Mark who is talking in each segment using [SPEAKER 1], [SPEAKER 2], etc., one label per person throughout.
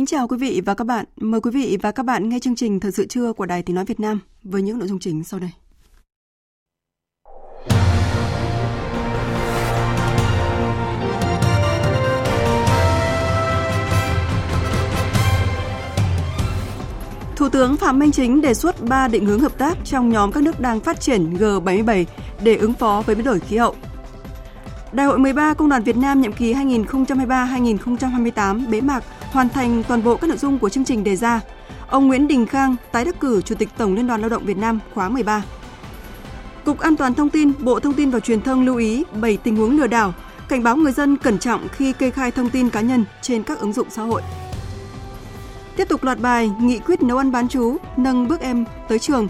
[SPEAKER 1] Kính chào quý vị và các bạn. Mời quý vị và các bạn nghe chương trình Thời sự trưa của Đài Tiếng Nói Việt Nam với những nội dung chính sau đây. Thủ tướng Phạm Minh Chính đề xuất 3 định hướng hợp tác trong nhóm các nước đang phát triển G77 để ứng phó với biến đổi khí hậu. Đại hội 13 Công đoàn Việt Nam nhiệm kỳ 2023-2028 bế mạc hoàn thành toàn bộ các nội dung của chương trình đề ra. Ông Nguyễn Đình Khang tái đắc cử Chủ tịch Tổng Liên đoàn Lao động Việt Nam khóa 13. Cục An toàn Thông tin, Bộ Thông tin và Truyền thông lưu ý 7 tình huống lừa đảo, cảnh báo người dân cẩn trọng khi kê khai thông tin cá nhân trên các ứng dụng xã hội. Tiếp tục loạt bài Nghị quyết nấu ăn bán chú, nâng bước em tới trường.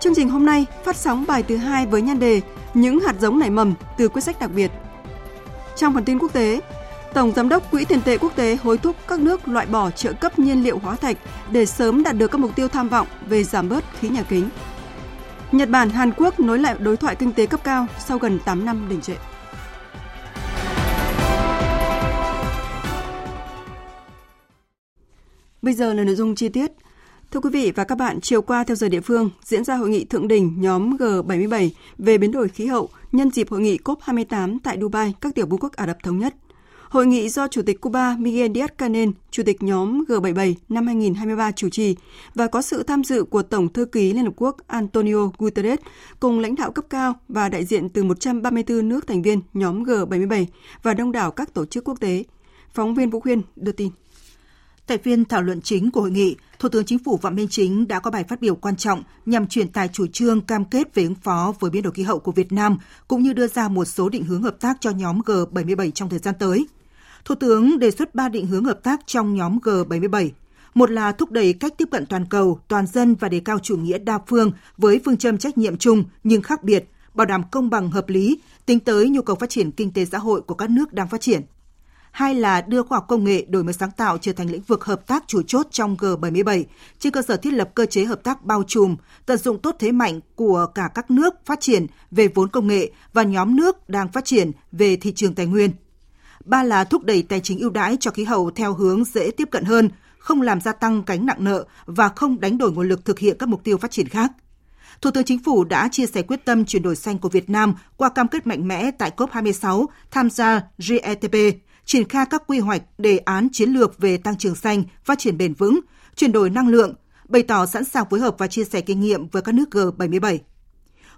[SPEAKER 1] Chương trình hôm nay phát sóng bài thứ hai với nhan đề Những hạt giống nảy mầm từ quyết sách đặc biệt. Trong phần tin quốc tế, Tổng Giám đốc Quỹ tiền tệ quốc tế hối thúc các nước loại bỏ trợ cấp nhiên liệu hóa thạch để sớm đạt được các mục tiêu tham vọng về giảm bớt khí nhà kính. Nhật Bản, Hàn Quốc nối lại đối thoại kinh tế cấp cao sau gần 8 năm đình trệ. Bây giờ là nội dung chi tiết. Thưa quý vị và các bạn, chiều qua theo giờ địa phương diễn ra hội nghị thượng đỉnh nhóm G77 về biến đổi khí hậu nhân dịp hội nghị COP28 tại Dubai, các tiểu vương quốc Ả Rập Thống Nhất. Hội nghị do Chủ tịch Cuba Miguel Díaz-Canel, Chủ tịch nhóm G77 năm 2023 chủ trì và có sự tham dự của Tổng thư ký Liên Hợp Quốc Antonio Guterres cùng lãnh đạo cấp cao và đại diện từ 134 nước thành viên nhóm G77 và đông đảo các tổ chức quốc tế. Phóng viên Vũ Khuyên đưa tin.
[SPEAKER 2] Tại phiên thảo luận chính của hội nghị, Thủ tướng Chính phủ Phạm Minh Chính đã có bài phát biểu quan trọng nhằm truyền tải chủ trương cam kết về ứng phó với biến đổi khí hậu của Việt Nam, cũng như đưa ra một số định hướng hợp tác cho nhóm G77 trong thời gian tới. Thủ tướng đề xuất ba định hướng hợp tác trong nhóm G77. Một là thúc đẩy cách tiếp cận toàn cầu, toàn dân và đề cao chủ nghĩa đa phương với phương châm trách nhiệm chung nhưng khác biệt, bảo đảm công bằng hợp lý, tính tới nhu cầu phát triển kinh tế xã hội của các nước đang phát triển. Hai là đưa khoa học công nghệ, đổi mới sáng tạo trở thành lĩnh vực hợp tác chủ chốt trong G77, trên cơ sở thiết lập cơ chế hợp tác bao trùm, tận dụng tốt thế mạnh của cả các nước phát triển về vốn công nghệ và nhóm nước đang phát triển về thị trường tài nguyên. Ba là thúc đẩy tài chính ưu đãi cho khí hậu theo hướng dễ tiếp cận hơn, không làm gia tăng gánh nặng nợ và không đánh đổi nguồn lực thực hiện các mục tiêu phát triển khác. Thủ tướng Chính phủ đã chia sẻ quyết tâm chuyển đổi xanh của Việt Nam qua cam kết mạnh mẽ tại COP26 tham gia GETP, triển khai các quy hoạch, đề án chiến lược về tăng trưởng xanh, phát triển bền vững, chuyển đổi năng lượng, bày tỏ sẵn sàng phối hợp và chia sẻ kinh nghiệm với các nước G77.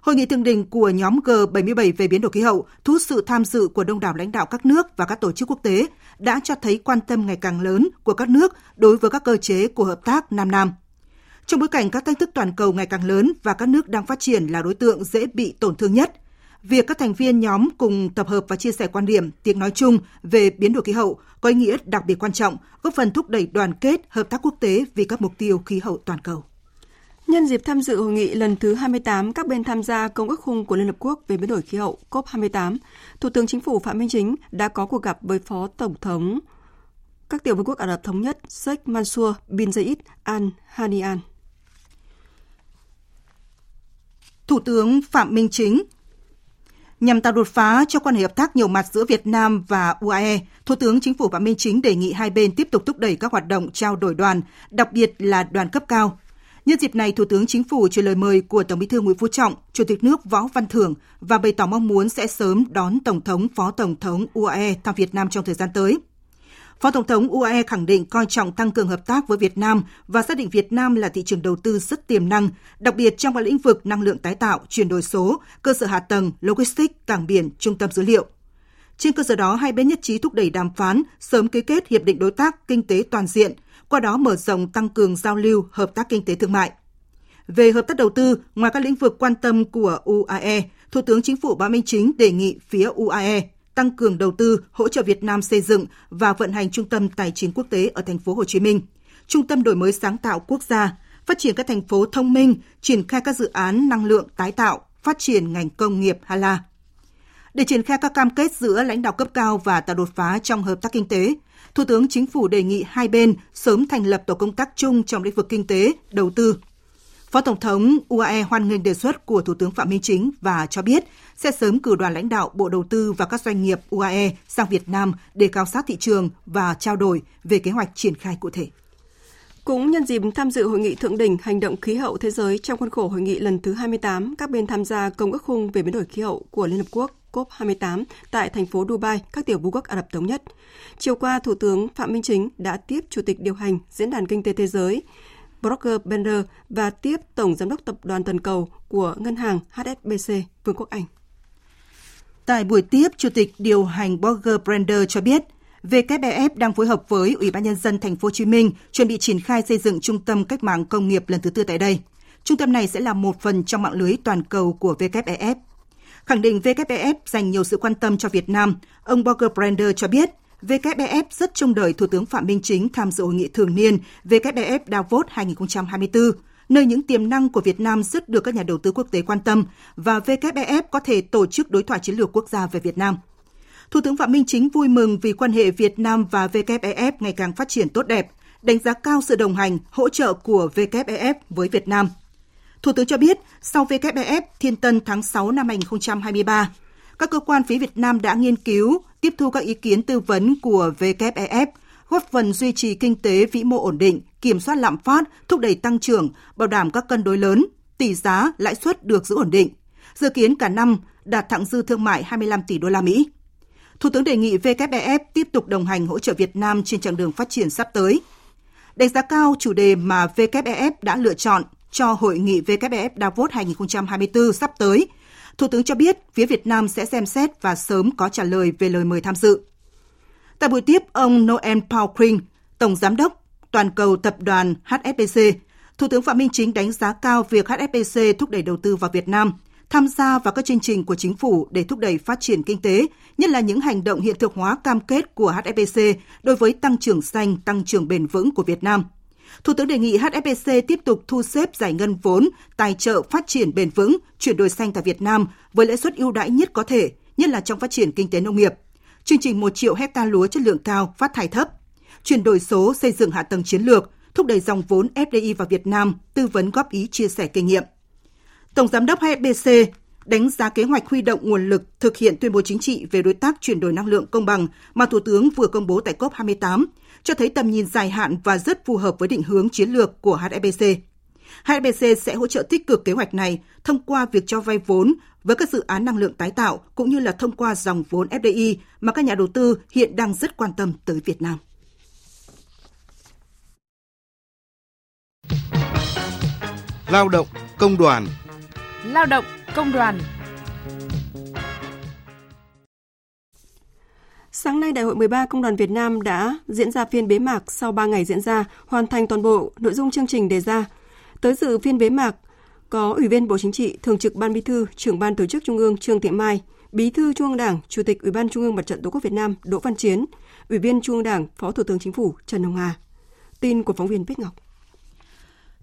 [SPEAKER 2] Hội nghị thượng đỉnh của nhóm G77 về biến đổi khí hậu thu hút sự tham dự của đông đảo lãnh đạo các nước và các tổ chức quốc tế đã cho thấy quan tâm ngày càng lớn của các nước đối với các cơ chế của hợp tác Nam Nam. Trong bối cảnh các thách thức toàn cầu ngày càng lớn và các nước đang phát triển là đối tượng dễ bị tổn thương nhất, việc các thành viên nhóm cùng tập hợp và chia sẻ quan điểm, tiếng nói chung về biến đổi khí hậu có ý nghĩa đặc biệt quan trọng, góp phần thúc đẩy đoàn kết, hợp tác quốc tế vì các mục tiêu khí hậu toàn cầu.
[SPEAKER 1] Nhân dịp tham dự hội nghị lần thứ 28 các bên tham gia Công ước khung của Liên Hợp Quốc về biến đổi khí hậu COP28, Thủ tướng Chính phủ Phạm Minh Chính đã có cuộc gặp với Phó Tổng thống các tiểu vương quốc Ả Rập Thống Nhất Sheikh Mansour bin Zayed Al Nahyan.
[SPEAKER 2] Thủ tướng Phạm Minh Chính Nhằm tạo đột phá cho quan hệ hợp tác nhiều mặt giữa Việt Nam và UAE, Thủ tướng Chính phủ Phạm Minh Chính đề nghị hai bên tiếp tục thúc đẩy các hoạt động trao đổi đoàn, đặc biệt là đoàn cấp cao. Nhân dịp này, Thủ tướng Chính phủ truyền lời mời của Tổng Bí thư Nguyễn Phú Trọng, Chủ tịch nước Võ Văn Thưởng và bày tỏ mong muốn sẽ sớm đón Tổng thống, Phó Tổng thống UAE thăm Việt Nam trong thời gian tới. Phó Tổng thống UAE khẳng định coi trọng tăng cường hợp tác với Việt Nam và xác định Việt Nam là thị trường đầu tư rất tiềm năng, đặc biệt trong các lĩnh vực năng lượng tái tạo, chuyển đổi số, cơ sở hạ tầng, logistics, cảng biển, trung tâm dữ liệu. Trên cơ sở đó, hai bên nhất trí thúc đẩy đàm phán, sớm ký kết hiệp định đối tác kinh tế toàn diện, qua đó mở rộng tăng cường giao lưu, hợp tác kinh tế thương mại. Về hợp tác đầu tư, ngoài các lĩnh vực quan tâm của UAE, Thủ tướng Chính phủ Phạm Minh Chính đề nghị phía UAE tăng cường đầu tư hỗ trợ Việt Nam xây dựng và vận hành trung tâm tài chính quốc tế ở thành phố Hồ Chí Minh, trung tâm đổi mới sáng tạo quốc gia, phát triển các thành phố thông minh, triển khai các dự án năng lượng tái tạo, phát triển ngành công nghiệp Hala. Để triển khai các cam kết giữa lãnh đạo cấp cao và tạo đột phá trong hợp tác kinh tế, Thủ tướng Chính phủ đề nghị hai bên sớm thành lập tổ công tác chung trong lĩnh vực kinh tế, đầu tư. Phó Tổng thống UAE hoan nghênh đề xuất của Thủ tướng Phạm Minh Chính và cho biết sẽ sớm cử đoàn lãnh đạo Bộ Đầu tư và các doanh nghiệp UAE sang Việt Nam để khảo sát thị trường và trao đổi về kế hoạch triển khai cụ thể.
[SPEAKER 1] Cũng nhân dịp tham dự hội nghị thượng đỉnh hành động khí hậu thế giới trong khuôn khổ hội nghị lần thứ 28, các bên tham gia Công ước khung về biến đổi khí hậu của Liên Hợp Quốc COP28 tại thành phố Dubai, các tiểu vương quốc Ả Rập Thống Nhất. Chiều qua, Thủ tướng Phạm Minh Chính đã tiếp Chủ tịch điều hành Diễn đàn Kinh tế Thế giới Broker Bender và tiếp Tổng Giám đốc Tập đoàn Toàn cầu của Ngân hàng HSBC Vương quốc Anh.
[SPEAKER 2] Tại buổi tiếp, Chủ tịch điều hành Borger Brander cho biết, WBF đang phối hợp với Ủy ban nhân dân thành phố Hồ Chí Minh chuẩn bị triển khai xây dựng trung tâm cách mạng công nghiệp lần thứ tư tại đây. Trung tâm này sẽ là một phần trong mạng lưới toàn cầu của WBF. Khẳng định WBF dành nhiều sự quan tâm cho Việt Nam, ông Borger Brander cho biết WBF rất trông đợi Thủ tướng Phạm Minh Chính tham dự hội nghị thường niên WBF Davos 2024, nơi những tiềm năng của Việt Nam rất được các nhà đầu tư quốc tế quan tâm và WBF có thể tổ chức đối thoại chiến lược quốc gia về Việt Nam. Thủ tướng Phạm Minh Chính vui mừng vì quan hệ Việt Nam và WEF ngày càng phát triển tốt đẹp, đánh giá cao sự đồng hành, hỗ trợ của WEF với Việt Nam. Thủ tướng cho biết, sau WEF Thiên Tân tháng 6 năm 2023, các cơ quan phía Việt Nam đã nghiên cứu, tiếp thu các ý kiến tư vấn của WEF, góp phần duy trì kinh tế vĩ mô ổn định, kiểm soát lạm phát, thúc đẩy tăng trưởng, bảo đảm các cân đối lớn, tỷ giá, lãi suất được giữ ổn định. Dự kiến cả năm đạt thặng dư thương mại 25 tỷ đô la Mỹ. Thủ tướng đề nghị WEF tiếp tục đồng hành hỗ trợ Việt Nam trên chặng đường phát triển sắp tới. Đánh giá cao chủ đề mà WEF đã lựa chọn cho hội nghị WEF Davos 2024 sắp tới – Thủ tướng cho biết phía Việt Nam sẽ xem xét và sớm có trả lời về lời mời tham dự. Tại buổi tiếp, ông Noel Paul Kring, Tổng Giám đốc toàn cầu tập đoàn HSBC, Thủ tướng Phạm Minh Chính đánh giá cao việc HSBC thúc đẩy đầu tư vào Việt Nam, tham gia vào các chương trình của chính phủ để thúc đẩy phát triển kinh tế, nhất là những hành động hiện thực hóa cam kết của HSBC đối với tăng trưởng xanh, tăng trưởng bền vững của Việt Nam – Thủ tướng đề nghị HSBC tiếp tục thu xếp giải ngân vốn, tài trợ phát triển bền vững, chuyển đổi xanh tại Việt Nam với lãi suất ưu đãi nhất có thể, nhất là trong phát triển kinh tế nông nghiệp. Chương trình 1 triệu hecta lúa chất lượng cao, phát thải thấp, chuyển đổi số, xây dựng hạ tầng chiến lược, thúc đẩy dòng vốn FDI vào Việt Nam, tư vấn góp ý chia sẻ kinh nghiệm. Tổng giám đốc HSBC đánh giá kế hoạch huy động nguồn lực thực hiện tuyên bố chính trị về đối tác chuyển đổi năng lượng công bằng mà Thủ tướng vừa công bố tại COP28 cho thấy tầm nhìn dài hạn và rất phù hợp với định hướng chiến lược của HSBC. HSBC sẽ hỗ trợ tích cực kế hoạch này thông qua việc cho vay vốn với các dự án năng lượng tái tạo cũng như là thông qua dòng vốn FDI mà các nhà đầu tư hiện đang rất quan tâm tới Việt Nam.
[SPEAKER 3] Lao động, công đoàn
[SPEAKER 4] Lao động công đoàn
[SPEAKER 1] Sáng nay, Đại hội 13 Công đoàn Việt Nam đã diễn ra phiên bế mạc sau 3 ngày diễn ra, hoàn thành toàn bộ nội dung chương trình đề ra. Tới dự phiên bế mạc có Ủy viên Bộ Chính trị, Thường trực Ban Bí thư, Trưởng ban Tổ chức Trung ương Trương Thị Mai, Bí thư Trung ương Đảng, Chủ tịch Ủy ban Trung ương Mặt trận Tổ quốc Việt Nam Đỗ Văn Chiến, Ủy viên Trung ương Đảng, Phó Thủ tướng Chính phủ Trần Hồng Hà. Tin của phóng viên Bích Ngọc.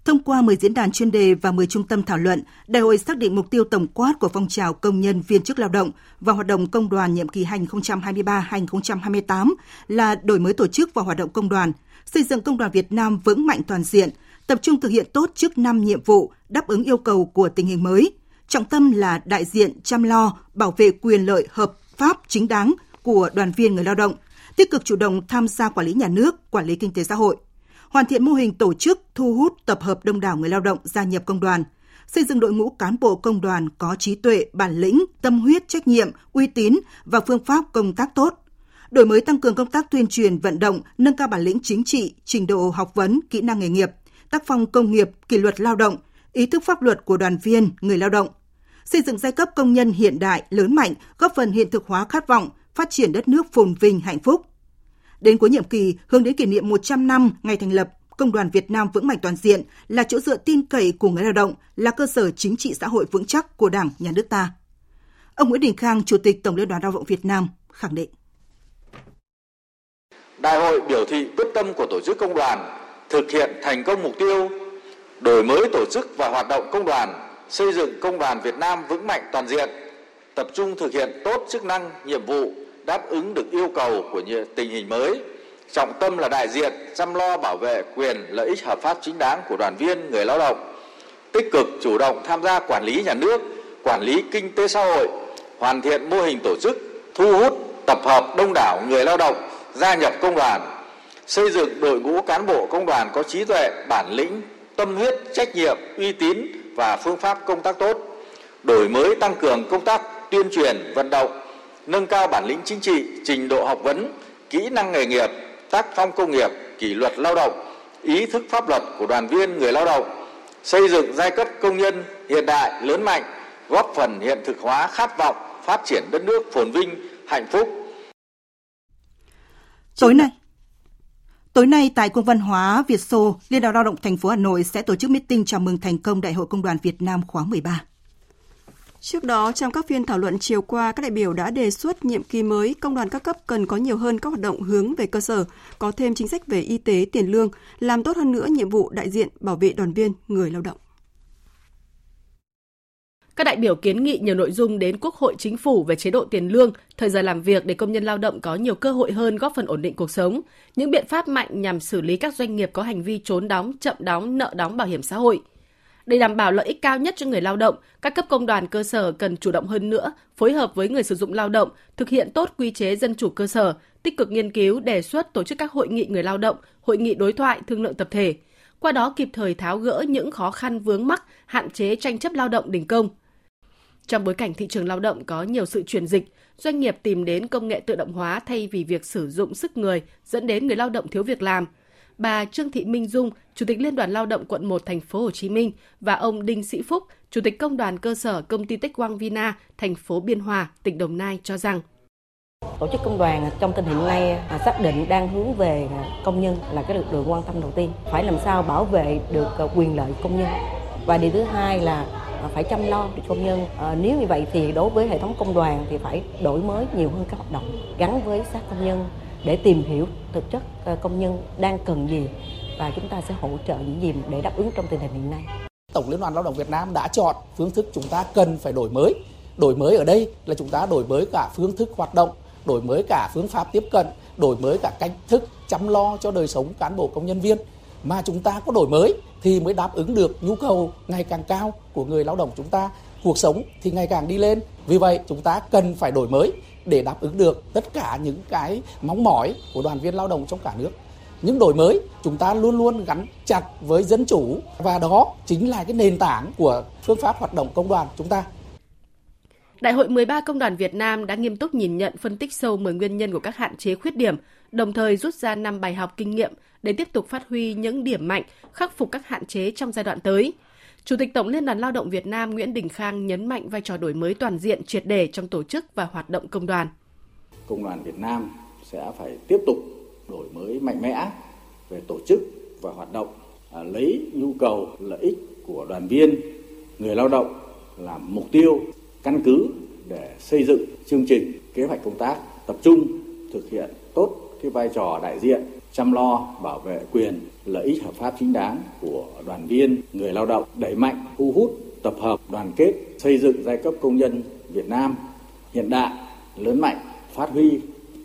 [SPEAKER 2] Thông qua 10 diễn đàn chuyên đề và 10 trung tâm thảo luận, đại hội xác định mục tiêu tổng quát của phong trào công nhân viên chức lao động và hoạt động công đoàn nhiệm kỳ 2023-2028 là đổi mới tổ chức và hoạt động công đoàn, xây dựng công đoàn Việt Nam vững mạnh toàn diện, tập trung thực hiện tốt chức năm nhiệm vụ đáp ứng yêu cầu của tình hình mới. Trọng tâm là đại diện chăm lo, bảo vệ quyền lợi hợp pháp chính đáng của đoàn viên người lao động, tích cực chủ động tham gia quản lý nhà nước, quản lý kinh tế xã hội – hoàn thiện mô hình tổ chức thu hút tập hợp đông đảo người lao động gia nhập công đoàn, xây dựng đội ngũ cán bộ công đoàn có trí tuệ, bản lĩnh, tâm huyết, trách nhiệm, uy tín và phương pháp công tác tốt. Đổi mới tăng cường công tác tuyên truyền, vận động, nâng cao bản lĩnh chính trị, trình độ học vấn, kỹ năng nghề nghiệp, tác phong công nghiệp, kỷ luật lao động, ý thức pháp luật của đoàn viên, người lao động. Xây dựng giai cấp công nhân hiện đại, lớn mạnh, góp phần hiện thực hóa khát vọng, phát triển đất nước phồn vinh hạnh phúc. Đến cuối nhiệm kỳ, hướng đến kỷ niệm 100 năm ngày thành lập, Công đoàn Việt Nam vững mạnh toàn diện là chỗ dựa tin cậy của người lao động, là cơ sở chính trị xã hội vững chắc của Đảng, Nhà nước ta. Ông Nguyễn Đình Khang, Chủ tịch Tổng Liên đoàn Lao động Việt Nam, khẳng định.
[SPEAKER 5] Đại hội biểu thị quyết tâm của tổ chức công đoàn thực hiện thành công mục tiêu đổi mới tổ chức và hoạt động công đoàn, xây dựng công đoàn Việt Nam vững mạnh toàn diện, tập trung thực hiện tốt chức năng, nhiệm vụ đáp ứng được yêu cầu của tình hình mới. Trọng tâm là đại diện chăm lo bảo vệ quyền lợi ích hợp pháp chính đáng của đoàn viên người lao động, tích cực chủ động tham gia quản lý nhà nước, quản lý kinh tế xã hội, hoàn thiện mô hình tổ chức, thu hút tập hợp đông đảo người lao động gia nhập công đoàn, xây dựng đội ngũ cán bộ công đoàn có trí tuệ, bản lĩnh, tâm huyết, trách nhiệm, uy tín và phương pháp công tác tốt, đổi mới tăng cường công tác tuyên truyền, vận động, nâng cao bản lĩnh chính trị, trình độ học vấn, kỹ năng nghề nghiệp, tác phong công nghiệp, kỷ luật lao động, ý thức pháp luật của đoàn viên người lao động, xây dựng giai cấp công nhân hiện đại lớn mạnh, góp phần hiện thực hóa khát vọng phát triển đất nước phồn vinh, hạnh phúc.
[SPEAKER 2] Tối nay, Tối nay tại Cung văn hóa Việt Xô, Liên đoàn Lao động thành phố Hà Nội sẽ tổ chức meeting chào mừng thành công Đại hội Công đoàn Việt Nam khóa 13.
[SPEAKER 1] Trước đó, trong các phiên thảo luận chiều qua, các đại biểu đã đề xuất nhiệm kỳ mới, công đoàn các cấp cần có nhiều hơn các hoạt động hướng về cơ sở, có thêm chính sách về y tế, tiền lương, làm tốt hơn nữa nhiệm vụ đại diện bảo vệ đoàn viên, người lao động.
[SPEAKER 4] Các đại biểu kiến nghị nhiều nội dung đến Quốc hội Chính phủ về chế độ tiền lương, thời giờ làm việc để công nhân lao động có nhiều cơ hội hơn góp phần ổn định cuộc sống, những biện pháp mạnh nhằm xử lý các doanh nghiệp có hành vi trốn đóng, chậm đóng, nợ đóng bảo hiểm xã hội. Để đảm bảo lợi ích cao nhất cho người lao động, các cấp công đoàn cơ sở cần chủ động hơn nữa, phối hợp với người sử dụng lao động, thực hiện tốt quy chế dân chủ cơ sở, tích cực nghiên cứu, đề xuất tổ chức các hội nghị người lao động, hội nghị đối thoại, thương lượng tập thể. Qua đó kịp thời tháo gỡ những khó khăn vướng mắc, hạn chế tranh chấp lao động đình công, trong bối cảnh thị trường lao động có nhiều sự chuyển dịch, doanh nghiệp tìm đến công nghệ tự động hóa thay vì việc sử dụng sức người, dẫn đến người lao động thiếu việc làm. Bà Trương Thị Minh Dung, Chủ tịch Liên đoàn Lao động quận 1 thành phố Hồ Chí Minh và ông Đinh Sĩ Phúc, Chủ tịch Công đoàn cơ sở công ty Tech Quang Vina, thành phố Biên Hòa, tỉnh Đồng Nai cho rằng
[SPEAKER 6] Tổ chức công đoàn trong tình hình nay à, xác định đang hướng về à, công nhân là cái lực lượng quan tâm đầu tiên. Phải làm sao bảo vệ được à, quyền lợi công nhân. Và điều thứ hai là phải chăm lo cho công nhân. À, nếu như vậy thì đối với hệ thống công đoàn thì phải đổi mới nhiều hơn các hoạt động gắn với sát công nhân để tìm hiểu thực chất ờ, công nhân đang cần gì và chúng ta sẽ hỗ trợ những gì để đáp ứng trong tình hình hiện nay.
[SPEAKER 7] Tổng Liên đoàn Lao động Việt Nam đã chọn phương thức chúng ta cần phải đổi mới. Đổi mới ở đây là chúng ta đổi mới cả phương thức hoạt động, đổi mới cả phương pháp tiếp cận, đổi mới cả cách thức chăm lo cho đời sống cán bộ công nhân viên mà chúng ta có đổi mới thì mới đáp ứng được nhu cầu ngày càng cao của người lao động chúng ta cuộc sống thì ngày càng đi lên vì vậy chúng ta cần phải đổi mới để đáp ứng được tất cả những cái mong mỏi của đoàn viên lao động trong cả nước những đổi mới chúng ta luôn luôn gắn chặt với dân chủ và đó chính là cái nền tảng của phương pháp hoạt động công đoàn chúng ta
[SPEAKER 4] Đại hội 13 Công đoàn Việt Nam đã nghiêm túc nhìn nhận phân tích sâu 10 nguyên nhân của các hạn chế khuyết điểm, đồng thời rút ra 5 bài học kinh nghiệm để tiếp tục phát huy những điểm mạnh, khắc phục các hạn chế trong giai đoạn tới. Chủ tịch Tổng Liên đoàn Lao động Việt Nam Nguyễn Đình Khang nhấn mạnh vai trò đổi mới toàn diện triệt đề trong tổ chức và hoạt động công đoàn.
[SPEAKER 5] Công đoàn Việt Nam sẽ phải tiếp tục đổi mới mạnh mẽ về tổ chức và hoạt động, à, lấy nhu cầu lợi ích của đoàn viên, người lao động làm mục tiêu căn cứ để xây dựng chương trình kế hoạch công tác tập trung thực hiện tốt cái vai trò đại diện chăm lo, bảo vệ quyền, lợi ích hợp pháp chính đáng của đoàn viên, người lao động, đẩy mạnh, thu hút, tập hợp đoàn kết, xây dựng giai cấp công nhân Việt Nam hiện đại, lớn mạnh, phát huy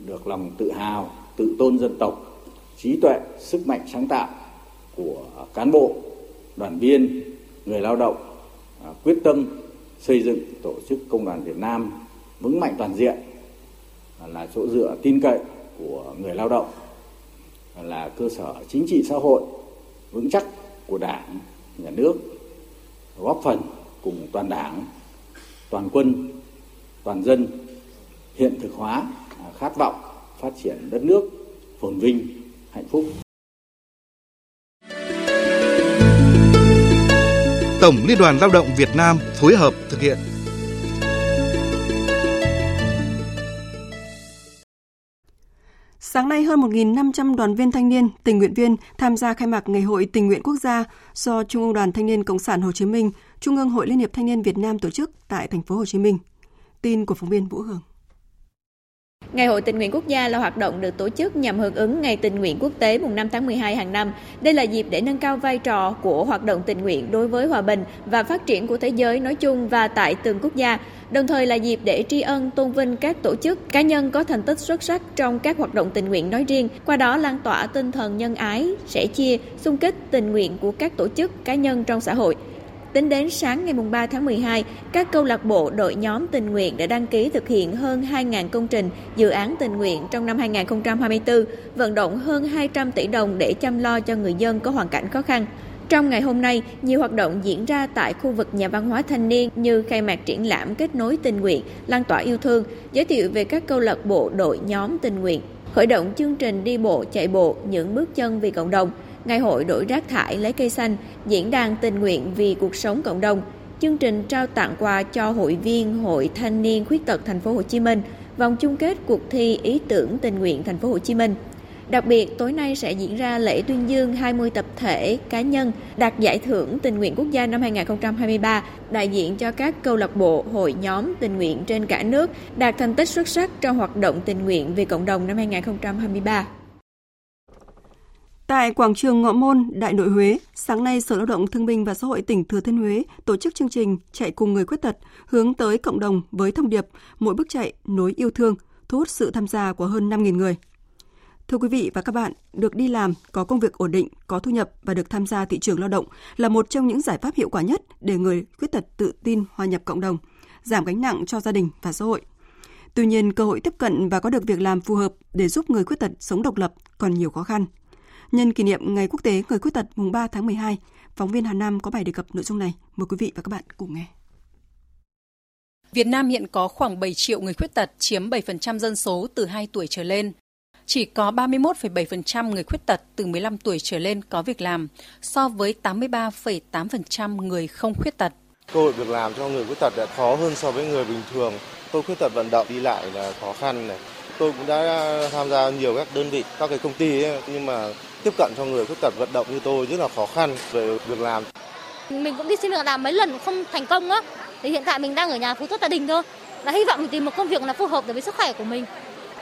[SPEAKER 5] được lòng tự hào, tự tôn dân tộc, trí tuệ, sức mạnh sáng tạo của cán bộ, đoàn viên, người lao động à, quyết tâm xây dựng tổ chức công đoàn Việt Nam vững mạnh toàn diện à, là chỗ dựa tin cậy của người lao động là cơ sở chính trị xã hội vững chắc của Đảng, nhà nước góp phần cùng toàn Đảng, toàn quân, toàn dân hiện thực hóa à, khát vọng phát triển đất nước phồn vinh, hạnh phúc.
[SPEAKER 3] Tổng Liên đoàn Lao động Việt Nam phối hợp thực hiện
[SPEAKER 1] Sáng nay, hơn 1.500 đoàn viên thanh niên, tình nguyện viên tham gia khai mạc Ngày hội tình nguyện quốc gia do Trung ương Đoàn Thanh niên Cộng sản Hồ Chí Minh, Trung ương Hội Liên hiệp Thanh niên Việt Nam tổ chức tại thành phố Hồ Chí Minh. Tin của phóng viên Vũ Hương.
[SPEAKER 8] Ngày hội tình nguyện quốc gia là hoạt động được tổ chức nhằm hưởng ứng Ngày tình nguyện quốc tế mùng 5 tháng 12 hàng năm. Đây là dịp để nâng cao vai trò của hoạt động tình nguyện đối với hòa bình và phát triển của thế giới nói chung và tại từng quốc gia, đồng thời là dịp để tri ân tôn vinh các tổ chức, cá nhân có thành tích xuất sắc trong các hoạt động tình nguyện nói riêng, qua đó lan tỏa tinh thần nhân ái, sẻ chia, xung kích tình nguyện của các tổ chức, cá nhân trong xã hội. Tính đến sáng ngày 3 tháng 12, các câu lạc bộ đội nhóm tình nguyện đã đăng ký thực hiện hơn 2.000 công trình, dự án tình nguyện trong năm 2024, vận động hơn 200 tỷ đồng để chăm lo cho người dân có hoàn cảnh khó khăn. Trong ngày hôm nay, nhiều hoạt động diễn ra tại khu vực nhà văn hóa thanh niên như khai mạc triển lãm kết nối tình nguyện, lan tỏa yêu thương, giới thiệu về các câu lạc bộ đội nhóm tình nguyện, khởi động chương trình đi bộ chạy bộ những bước chân vì cộng đồng – Ngày hội đổi rác thải lấy cây xanh, diễn đàn tình nguyện vì cuộc sống cộng đồng, chương trình trao tặng quà cho hội viên Hội Thanh niên khuyết tật thành phố Hồ Chí Minh, vòng chung kết cuộc thi ý tưởng tình nguyện thành phố Hồ Chí Minh. Đặc biệt, tối nay sẽ diễn ra lễ tuyên dương 20 tập thể, cá nhân đạt giải thưởng tình nguyện quốc gia năm 2023, đại diện cho các câu lạc bộ, hội nhóm tình nguyện trên cả nước đạt thành tích xuất sắc trong hoạt động tình nguyện vì cộng đồng năm 2023.
[SPEAKER 1] Tại quảng trường Ngọ Môn, Đại nội Huế, sáng nay Sở Lao động Thương binh và Xã hội tỉnh Thừa Thiên Huế tổ chức chương trình Chạy cùng người khuyết tật hướng tới cộng đồng với thông điệp Mỗi bước chạy nối yêu thương, thu hút sự tham gia của hơn 5.000 người. Thưa quý vị và các bạn, được đi làm, có công việc ổn định, có thu nhập và được tham gia thị trường lao động là một trong những giải pháp hiệu quả nhất để người khuyết tật tự tin hòa nhập cộng đồng, giảm gánh nặng cho gia đình và xã hội. Tuy nhiên, cơ hội tiếp cận và có được việc làm phù hợp để giúp người khuyết tật sống độc lập còn nhiều khó khăn. Nhân kỷ niệm Ngày Quốc tế Người Khuyết tật mùng 3 tháng 12, phóng viên Hà Nam có bài đề cập nội dung này. Mời quý vị và các bạn cùng nghe.
[SPEAKER 9] Việt Nam hiện có khoảng 7 triệu người khuyết tật, chiếm 7% dân số từ 2 tuổi trở lên. Chỉ có 31,7% người khuyết tật từ 15 tuổi trở lên có việc làm, so với 83,8% người không khuyết tật.
[SPEAKER 10] Cơ hội việc làm cho người khuyết tật đã khó hơn so với người bình thường. Tôi khuyết tật vận động đi lại là khó khăn này. Tôi cũng đã tham gia nhiều các đơn vị, các cái công ty ấy, nhưng mà tiếp cận cho người khuyết tật vận động như tôi rất là khó khăn về việc làm.
[SPEAKER 11] Mình cũng đi xin việc làm mấy lần không thành công á. Thì hiện tại mình đang ở nhà phú tốt gia đình thôi. Là hy vọng mình tìm một công việc là phù hợp với sức khỏe của mình.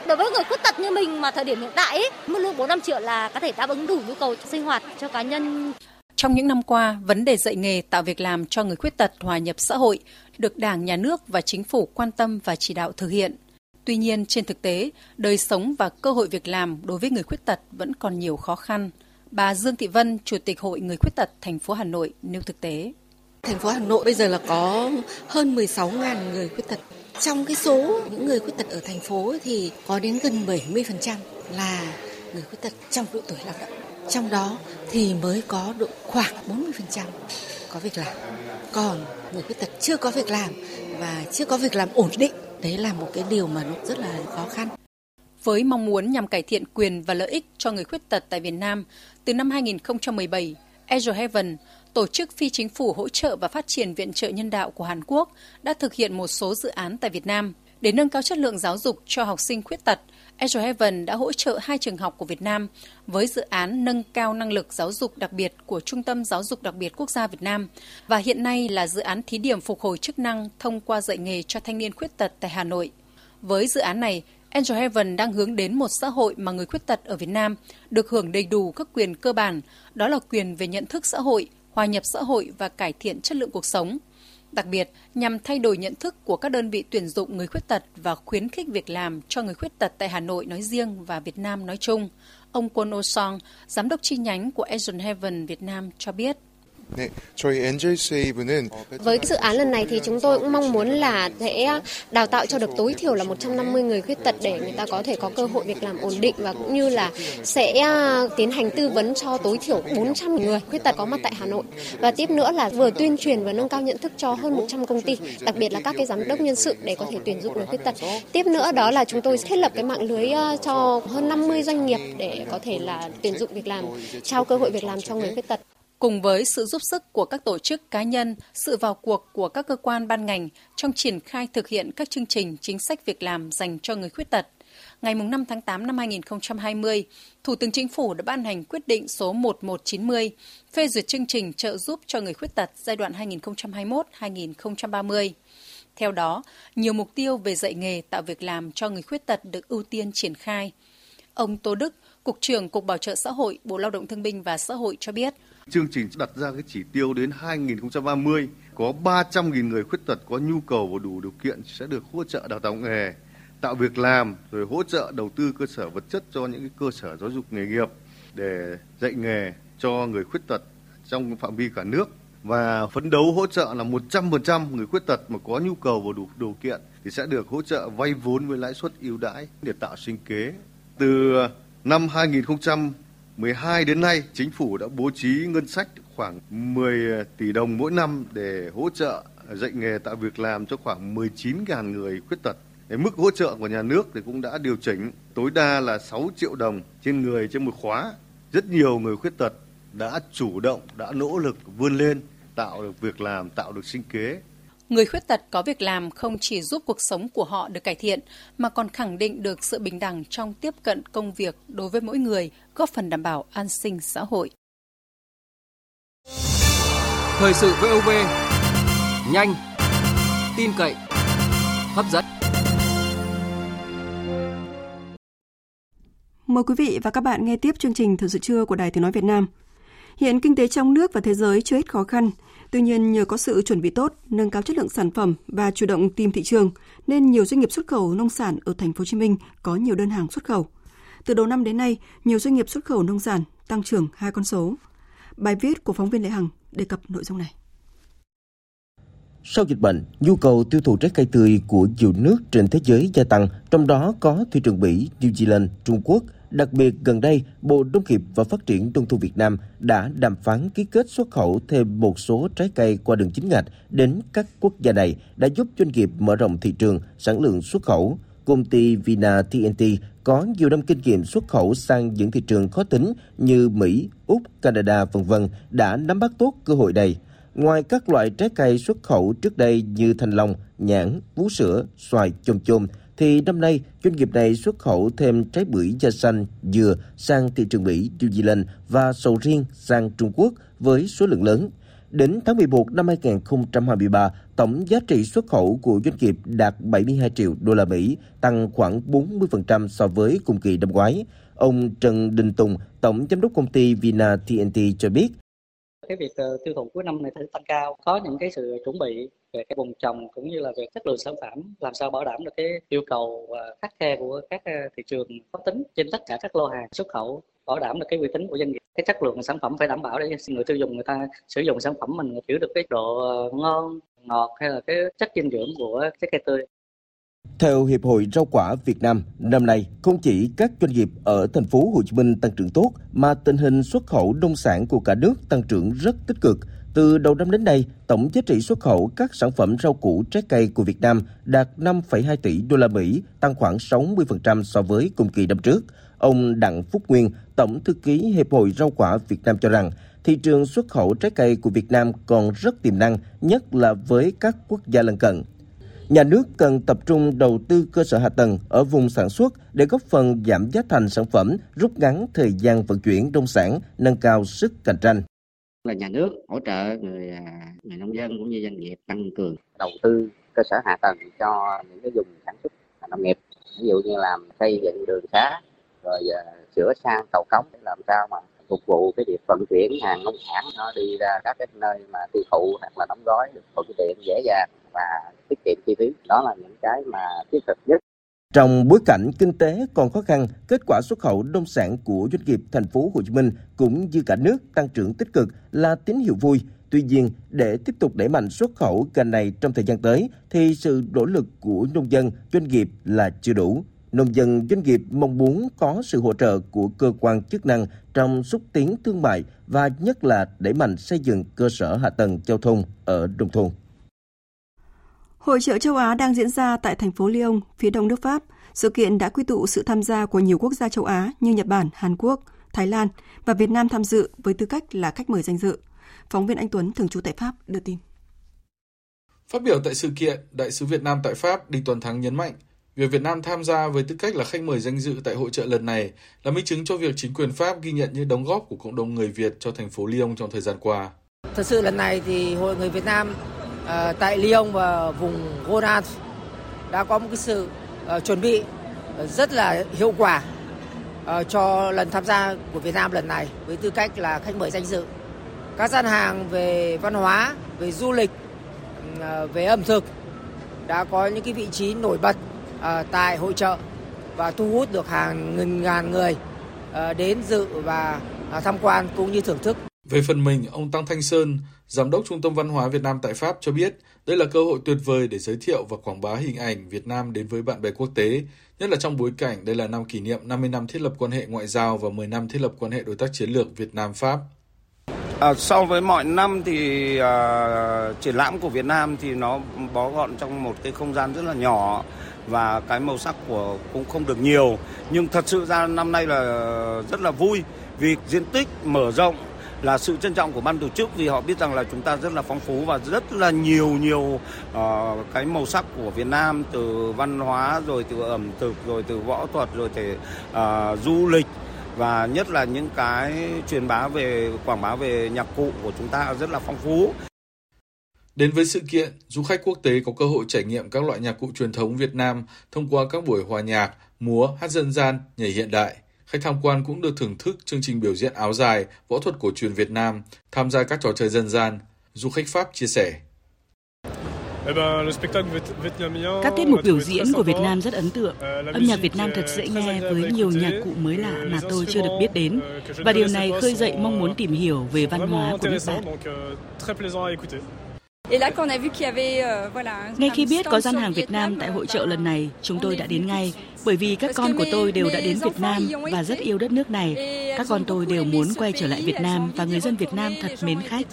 [SPEAKER 11] Đối với người khuyết tật như mình mà thời điểm hiện tại ấy, mức lương 4 5 triệu là có thể đáp ứng đủ nhu cầu sinh hoạt cho cá nhân.
[SPEAKER 9] Trong những năm qua, vấn đề dạy nghề tạo việc làm cho người khuyết tật hòa nhập xã hội được Đảng, Nhà nước và Chính phủ quan tâm và chỉ đạo thực hiện. Tuy nhiên, trên thực tế, đời sống và cơ hội việc làm đối với người khuyết tật vẫn còn nhiều khó khăn. Bà Dương Thị Vân, Chủ tịch Hội Người Khuyết tật thành phố Hà Nội nêu thực tế.
[SPEAKER 12] Thành phố Hà Nội bây giờ là có hơn 16.000 người khuyết tật. Trong cái số những người khuyết tật ở thành phố thì có đến gần 70% là người khuyết tật trong độ tuổi lao động. Trong đó thì mới có độ khoảng 40% có việc làm. Còn người khuyết tật chưa có việc làm và chưa có việc làm ổn định đấy là một cái điều mà nó rất là khó khăn.
[SPEAKER 9] Với mong muốn nhằm cải thiện quyền và lợi ích cho người khuyết tật tại Việt Nam, từ năm 2017, Azure Heaven, tổ chức phi chính phủ hỗ trợ và phát triển viện trợ nhân đạo của Hàn Quốc, đã thực hiện một số dự án tại Việt Nam để nâng cao chất lượng giáo dục cho học sinh khuyết tật Azure Heaven đã hỗ trợ hai trường học của Việt Nam với dự án nâng cao năng lực giáo dục đặc biệt của Trung tâm Giáo dục Đặc biệt Quốc gia Việt Nam và hiện nay là dự án thí điểm phục hồi chức năng thông qua dạy nghề cho thanh niên khuyết tật tại Hà Nội. Với dự án này, Angel Heaven đang hướng đến một xã hội mà người khuyết tật ở Việt Nam được hưởng đầy đủ các quyền cơ bản, đó là quyền về nhận thức xã hội, hòa nhập xã hội và cải thiện chất lượng cuộc sống – Đặc biệt, nhằm thay đổi nhận thức của các đơn vị tuyển dụng người khuyết tật và khuyến khích việc làm cho người khuyết tật tại Hà Nội nói riêng và Việt Nam nói chung, ông Kwon Oh-song, giám đốc chi nhánh của Asian Heaven Việt Nam cho biết.
[SPEAKER 13] Với dự án lần này thì chúng tôi cũng mong muốn là sẽ đào tạo cho được tối thiểu là 150 người khuyết tật để người ta có thể có cơ hội việc làm ổn định và cũng như là sẽ à, tiến hành tư vấn cho tối thiểu 400 người khuyết tật có mặt tại Hà Nội. Và tiếp nữa là vừa tuyên truyền và nâng cao nhận thức cho hơn 100 công ty, đặc biệt là các cái giám đốc nhân sự để có thể tuyển dụng người khuyết tật. Tiếp nữa đó là chúng tôi thiết lập cái mạng lưới à, cho hơn 50 doanh nghiệp để có thể là tuyển dụng việc làm, trao cơ hội việc làm cho người khuyết tật.
[SPEAKER 9] Cùng với sự giúp sức của các tổ chức cá nhân, sự vào cuộc của các cơ quan ban ngành trong triển khai thực hiện các chương trình chính sách việc làm dành cho người khuyết tật, Ngày 5 tháng 8 năm 2020, Thủ tướng Chính phủ đã ban hành quyết định số 1190 phê duyệt chương trình trợ giúp cho người khuyết tật giai đoạn 2021-2030. Theo đó, nhiều mục tiêu về dạy nghề tạo việc làm cho người khuyết tật được ưu tiên triển khai. Ông Tô Đức, Cục trưởng Cục Bảo trợ xã hội, Bộ Lao động Thương binh và Xã hội cho biết.
[SPEAKER 14] Chương trình đặt ra cái chỉ tiêu đến 2030 có 300.000 người khuyết tật có nhu cầu và đủ điều kiện sẽ được hỗ trợ đào tạo nghề, tạo việc làm, rồi hỗ trợ đầu tư cơ sở vật chất cho những cái cơ sở giáo dục nghề nghiệp để dạy nghề cho người khuyết tật trong phạm vi cả nước và phấn đấu hỗ trợ là 100% người khuyết tật mà có nhu cầu và đủ điều kiện thì sẽ được hỗ trợ vay vốn với lãi suất ưu đãi để tạo sinh kế. Từ năm 2012 đến nay, chính phủ đã bố trí ngân sách khoảng 10 tỷ đồng mỗi năm để hỗ trợ dạy nghề tạo việc làm cho khoảng 19.000 người khuyết tật. Mức hỗ trợ của nhà nước thì cũng đã điều chỉnh tối đa là 6 triệu đồng trên người trên một khóa. Rất nhiều người khuyết tật đã chủ động, đã nỗ lực vươn lên, tạo được việc làm, tạo được sinh kế.
[SPEAKER 9] Người khuyết tật có việc làm không chỉ giúp cuộc sống của họ được cải thiện, mà còn khẳng định được sự bình đẳng trong tiếp cận công việc đối với mỗi người, góp phần đảm bảo an sinh xã hội.
[SPEAKER 15] Thời sự VOV, nhanh, tin cậy, hấp dẫn.
[SPEAKER 1] Mời quý vị và các bạn nghe tiếp chương trình Thời sự trưa của Đài Tiếng Nói Việt Nam. Hiện kinh tế trong nước và thế giới chưa hết khó khăn, tuy nhiên nhờ có sự chuẩn bị tốt, nâng cao chất lượng sản phẩm và chủ động tìm thị trường, nên nhiều doanh nghiệp xuất khẩu nông sản ở thành phố Hồ Chí Minh có nhiều đơn hàng xuất khẩu. Từ đầu năm đến nay, nhiều doanh nghiệp xuất khẩu nông sản tăng trưởng hai con số. Bài viết của phóng viên Lệ Hằng đề cập nội dung này.
[SPEAKER 16] Sau dịch bệnh, nhu cầu tiêu thụ trái cây tươi của nhiều nước trên thế giới gia tăng, trong đó có thị trường Mỹ, New Zealand, Trung Quốc. Đặc biệt gần đây, Bộ Nông nghiệp và Phát triển Nông thôn Việt Nam đã đàm phán ký kết xuất khẩu thêm một số trái cây qua đường chính ngạch đến các quốc gia này đã giúp doanh nghiệp mở rộng thị trường, sản lượng xuất khẩu. Công ty Vina TNT có nhiều năm kinh nghiệm xuất khẩu sang những thị trường khó tính như Mỹ, Úc, Canada, v.v. đã nắm bắt tốt cơ hội này. Ngoài các loại trái cây xuất khẩu trước đây như thanh long, nhãn, vú sữa, xoài, chôm chôm, thì năm nay doanh nghiệp này xuất khẩu thêm trái bưởi da xanh, dừa sang thị trường Mỹ, New Zealand và sầu riêng sang Trung Quốc với số lượng lớn. Đến tháng 11 năm 2023, tổng giá trị xuất khẩu của doanh nghiệp đạt 72 triệu đô la Mỹ, tăng khoảng 40% so với cùng kỳ năm ngoái. Ông Trần Đình Tùng, tổng giám đốc công ty Vina TNT cho biết,
[SPEAKER 17] cái việc ờ, tiêu thụ cuối năm này tăng cao, có những cái sự chuẩn bị về cái vùng trồng cũng như là về chất lượng sản phẩm, làm sao bảo đảm được cái yêu cầu ờ, khắc khe của các ờ, thị trường khó tính trên tất cả các lô hàng xuất khẩu, bảo đảm được cái uy tín của doanh nghiệp. Cái chất lượng sản phẩm phải đảm bảo để người tiêu dùng, người ta sử dụng sản phẩm mình giữ được cái độ ngon, ngọt hay là cái chất dinh dưỡng của trái cây tươi
[SPEAKER 16] theo Hiệp hội Rau quả Việt Nam, năm nay không chỉ các doanh nghiệp ở thành phố Hồ Chí Minh tăng trưởng tốt mà tình hình xuất khẩu nông sản của cả nước tăng trưởng rất tích cực. Từ đầu năm đến nay, tổng giá trị xuất khẩu các sản phẩm rau củ trái cây của Việt Nam đạt 5,2 tỷ đô la Mỹ, tăng khoảng 60% so với cùng kỳ năm trước. Ông Đặng Phúc Nguyên, Tổng thư ký Hiệp hội Rau quả Việt Nam cho rằng, thị trường xuất khẩu trái cây của Việt Nam còn rất tiềm năng, nhất là với các quốc gia lân cận. Nhà nước cần tập trung đầu tư cơ sở hạ tầng ở vùng sản xuất để góp phần giảm giá thành sản phẩm, rút ngắn thời gian vận chuyển nông sản, nâng cao sức cạnh tranh.
[SPEAKER 18] Là nhà nước hỗ trợ người à, người nông dân cũng như doanh nghiệp tăng cường đầu tư cơ sở hạ tầng cho những cái vùng sản xuất nông nghiệp, ví dụ như làm xây dựng đường xá, rồi à, sửa sang cầu cống để làm sao mà phục vụ cái việc vận chuyển hàng nông sản nó đi ra các cái nơi mà tiêu thụ hoặc là đóng gói được thuận tiện dễ dàng và tiết kiệm chi phí đó là những cái mà thiết thực nhất
[SPEAKER 16] trong bối cảnh kinh tế còn khó khăn, kết quả xuất khẩu nông sản của doanh nghiệp thành phố Hồ Chí Minh cũng như cả nước tăng trưởng tích cực là tín hiệu vui. Tuy nhiên, để tiếp tục đẩy mạnh xuất khẩu ngành này trong thời gian tới thì sự nỗ lực của nông dân, doanh nghiệp là chưa đủ. Nông dân doanh nghiệp mong muốn có sự hỗ trợ của cơ quan chức năng trong xúc tiến thương mại và nhất là đẩy mạnh xây dựng cơ sở hạ tầng giao thông ở nông thôn.
[SPEAKER 1] Hội trợ châu Á đang diễn ra tại thành phố Lyon, phía đông nước Pháp. Sự kiện đã quy tụ sự tham gia của nhiều quốc gia châu Á như Nhật Bản, Hàn Quốc, Thái Lan và Việt Nam tham dự với tư cách là khách mời danh dự. Phóng viên Anh Tuấn thường trú tại Pháp đưa tin.
[SPEAKER 19] Phát biểu tại sự kiện, Đại sứ Việt Nam tại Pháp Đinh Tuấn Thắng nhấn mạnh,
[SPEAKER 20] Việc Việt Nam tham gia với tư cách là khách mời danh dự tại hội trợ lần này là minh chứng cho việc chính quyền Pháp ghi nhận những đóng góp của cộng đồng người Việt cho thành phố Lyon trong thời gian qua.
[SPEAKER 19] Thật sự lần này thì Hội người Việt Nam uh, tại Lyon và vùng Gonan đã có một cái sự uh, chuẩn bị rất là hiệu quả uh, cho lần tham gia của Việt Nam lần này với tư cách là khách mời danh dự. Các gian hàng về văn hóa, về du lịch, uh, về ẩm thực đã có những cái vị trí nổi bật uh, tại hội trợ và thu hút được hàng nghìn ngàn người uh, đến dự và uh, tham quan cũng như thưởng thức.
[SPEAKER 20] Về phần mình, ông Tăng Thanh Sơn, Giám đốc Trung tâm Văn hóa Việt Nam tại Pháp cho biết đây là cơ hội tuyệt vời để giới thiệu và quảng bá hình ảnh Việt Nam đến với bạn bè quốc tế, nhất là trong bối cảnh đây là năm kỷ niệm 50 năm thiết lập quan hệ ngoại giao và 10 năm thiết lập quan hệ đối tác chiến lược Việt Nam-Pháp.
[SPEAKER 21] À, so với mọi năm thì à, triển lãm của Việt Nam thì nó bó gọn trong một cái không gian rất là nhỏ và cái màu sắc của cũng không được nhiều nhưng thật sự ra năm nay là rất là vui vì diện tích mở rộng là sự trân trọng của ban tổ chức vì họ biết rằng là chúng ta rất là phong phú và rất là nhiều nhiều uh, cái màu sắc của Việt Nam từ văn hóa rồi từ ẩm thực rồi từ võ thuật rồi từ uh, ờ, du lịch và nhất là những cái truyền bá về quảng bá về nhạc cụ của chúng ta rất là phong phú.
[SPEAKER 20] Đến với sự kiện, du khách quốc tế có cơ hội trải nghiệm các loại nhạc cụ truyền thống Việt Nam thông qua các buổi hòa nhạc, múa, hát dân gian, nhảy hiện đại. Khách tham quan cũng được thưởng thức chương trình biểu diễn áo dài, võ thuật cổ truyền Việt Nam, tham gia các trò chơi dân gian. Du khách Pháp chia sẻ.
[SPEAKER 22] Các tiết mục biểu diễn của Việt Nam rất ấn tượng. Âm nhạc Việt Nam thật dễ nghe với nhiều nhạc cụ mới lạ mà tôi chưa được biết đến. Và điều này khơi dậy mong muốn tìm hiểu về văn hóa của nước bạn. Ngay khi biết có gian hàng Việt Nam tại hội trợ lần này, chúng tôi đã đến ngay bởi vì các con của tôi đều đã đến Việt Nam và rất yêu đất nước này. Các con tôi đều muốn quay trở lại Việt Nam và người dân Việt Nam thật mến khách.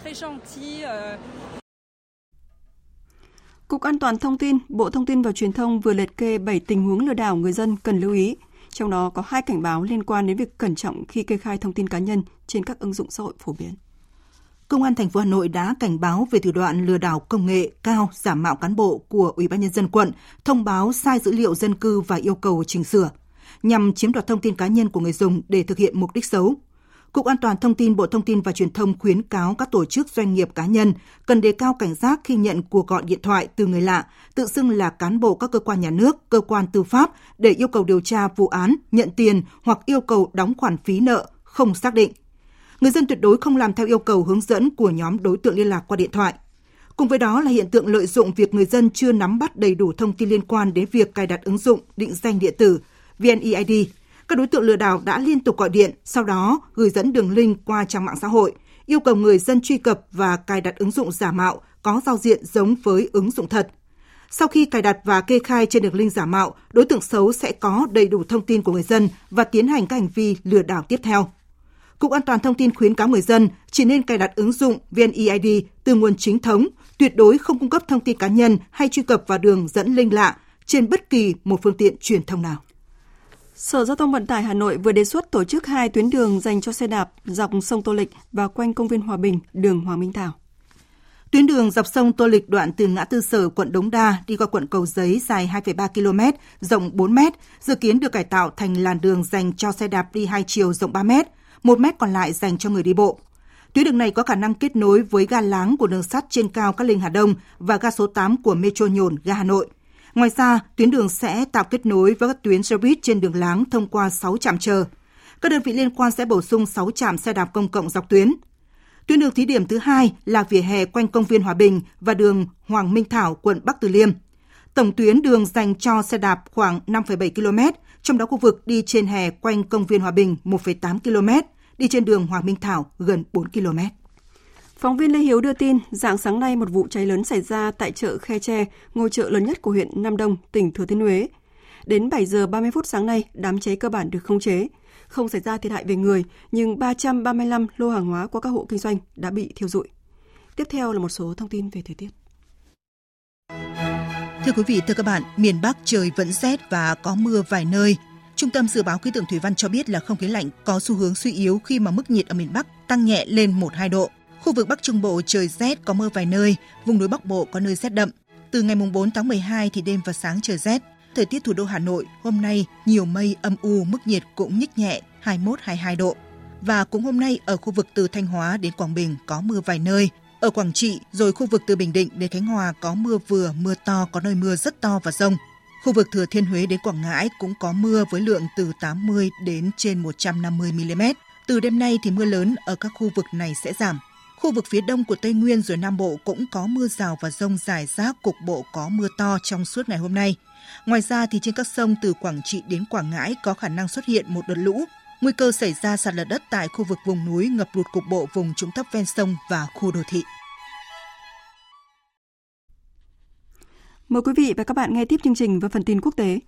[SPEAKER 1] Cục An toàn Thông tin, Bộ Thông tin và Truyền thông vừa liệt kê 7 tình huống lừa đảo người dân cần lưu ý. Trong đó có hai cảnh báo liên quan đến việc cẩn trọng khi kê khai thông tin cá nhân trên các ứng dụng xã hội phổ biến.
[SPEAKER 2] Công an thành phố Hà Nội đã cảnh báo về thủ đoạn lừa đảo công nghệ cao giả mạo cán bộ của Ủy ban nhân dân quận, thông báo sai dữ liệu dân cư và yêu cầu chỉnh sửa nhằm chiếm đoạt thông tin cá nhân của người dùng để thực hiện mục đích xấu. Cục An toàn Thông tin Bộ Thông tin và Truyền thông khuyến cáo các tổ chức doanh nghiệp cá nhân cần đề cao cảnh giác khi nhận cuộc gọi điện thoại từ người lạ, tự xưng là cán bộ các cơ quan nhà nước, cơ quan tư pháp để yêu cầu điều tra vụ án, nhận tiền hoặc yêu cầu đóng khoản phí nợ không xác định. Người dân tuyệt đối không làm theo yêu cầu hướng dẫn của nhóm đối tượng liên lạc qua điện thoại. Cùng với đó là hiện tượng lợi dụng việc người dân chưa nắm bắt đầy đủ thông tin liên quan đến việc cài đặt ứng dụng định danh điện tử VNeID các đối tượng lừa đảo đã liên tục gọi điện, sau đó gửi dẫn đường link qua trang mạng xã hội, yêu cầu người dân truy cập và cài đặt ứng dụng giả mạo có giao diện giống với ứng dụng thật. Sau khi cài đặt và kê khai trên đường link giả mạo, đối tượng xấu sẽ có đầy đủ thông tin của người dân và tiến hành các hành vi lừa đảo tiếp theo. Cục An toàn Thông tin khuyến cáo người dân chỉ nên cài đặt ứng dụng VNeID từ nguồn chính thống, tuyệt đối không cung cấp thông tin cá nhân hay truy cập vào đường dẫn link lạ trên bất kỳ một phương tiện truyền thông nào.
[SPEAKER 1] Sở Giao thông Vận tải Hà Nội vừa đề xuất tổ chức hai tuyến đường dành cho xe đạp dọc sông Tô Lịch và quanh công viên Hòa Bình, đường Hoàng Minh Thảo.
[SPEAKER 2] Tuyến đường dọc sông Tô Lịch đoạn từ ngã tư sở quận Đống Đa đi qua quận Cầu Giấy dài 2,3 km, rộng 4 m, dự kiến được cải tạo thành làn đường dành cho xe đạp đi hai chiều rộng 3 m, 1 mét còn lại dành cho người đi bộ. Tuyến đường này có khả năng kết nối với ga láng của đường sắt trên cao Cát Linh Hà Đông và ga số 8 của Metro nhồn ga Hà Nội – Ngoài ra, tuyến đường sẽ tạo kết nối với các tuyến xe buýt trên đường láng thông qua 6 trạm chờ. Các đơn vị liên quan sẽ bổ sung 6 trạm xe đạp công cộng dọc tuyến. Tuyến đường thí điểm thứ hai là vỉa hè quanh công viên Hòa Bình và đường Hoàng Minh Thảo, quận Bắc Từ Liêm. Tổng tuyến đường dành cho xe đạp khoảng 5,7 km, trong đó khu vực đi trên hè quanh công viên Hòa Bình 1,8 km, đi trên đường Hoàng Minh Thảo gần 4 km.
[SPEAKER 1] Phóng viên Lê Hiếu đưa tin, dạng sáng nay một vụ cháy lớn xảy ra tại chợ Khe Tre, ngôi chợ lớn nhất của huyện Nam Đông, tỉnh Thừa Thiên Huế. Đến 7 giờ 30 phút sáng nay, đám cháy cơ bản được khống chế. Không xảy ra thiệt hại về người, nhưng 335 lô hàng hóa của các hộ kinh doanh đã bị thiêu rụi. Tiếp theo là một số thông tin về thời tiết.
[SPEAKER 2] Thưa quý vị, thưa các bạn, miền Bắc trời vẫn rét và có mưa vài nơi. Trung tâm Dự báo Khí tượng Thủy văn cho biết là không khí lạnh có xu hướng suy yếu khi mà mức nhiệt ở miền Bắc tăng nhẹ lên 1-2 độ. Khu vực Bắc Trung Bộ trời rét có mưa vài nơi, vùng núi Bắc Bộ có nơi rét đậm. Từ ngày mùng 4 tháng 12 thì đêm và sáng trời rét. Thời tiết thủ đô Hà Nội hôm nay nhiều mây âm u, mức nhiệt cũng nhích nhẹ 21-22 độ. Và cũng hôm nay ở khu vực từ Thanh Hóa đến Quảng Bình có mưa vài nơi. Ở Quảng Trị rồi khu vực từ Bình Định đến Khánh Hòa có mưa vừa, mưa to, có nơi mưa rất to và rông. Khu vực Thừa Thiên Huế đến Quảng Ngãi cũng có mưa với lượng từ 80 đến trên 150 mm. Từ đêm nay thì mưa lớn ở các khu vực này sẽ giảm. Khu vực phía đông của Tây Nguyên rồi Nam Bộ cũng có mưa rào và rông rải rác, cục bộ có mưa to trong suốt ngày hôm nay. Ngoài ra thì trên các sông từ Quảng Trị đến Quảng Ngãi có khả năng xuất hiện một đợt lũ. Nguy cơ xảy ra sạt lở đất tại khu vực vùng núi ngập lụt cục bộ vùng trũng thấp ven sông và khu đô thị.
[SPEAKER 1] Mời quý vị và các bạn nghe tiếp chương trình và phần tin quốc tế.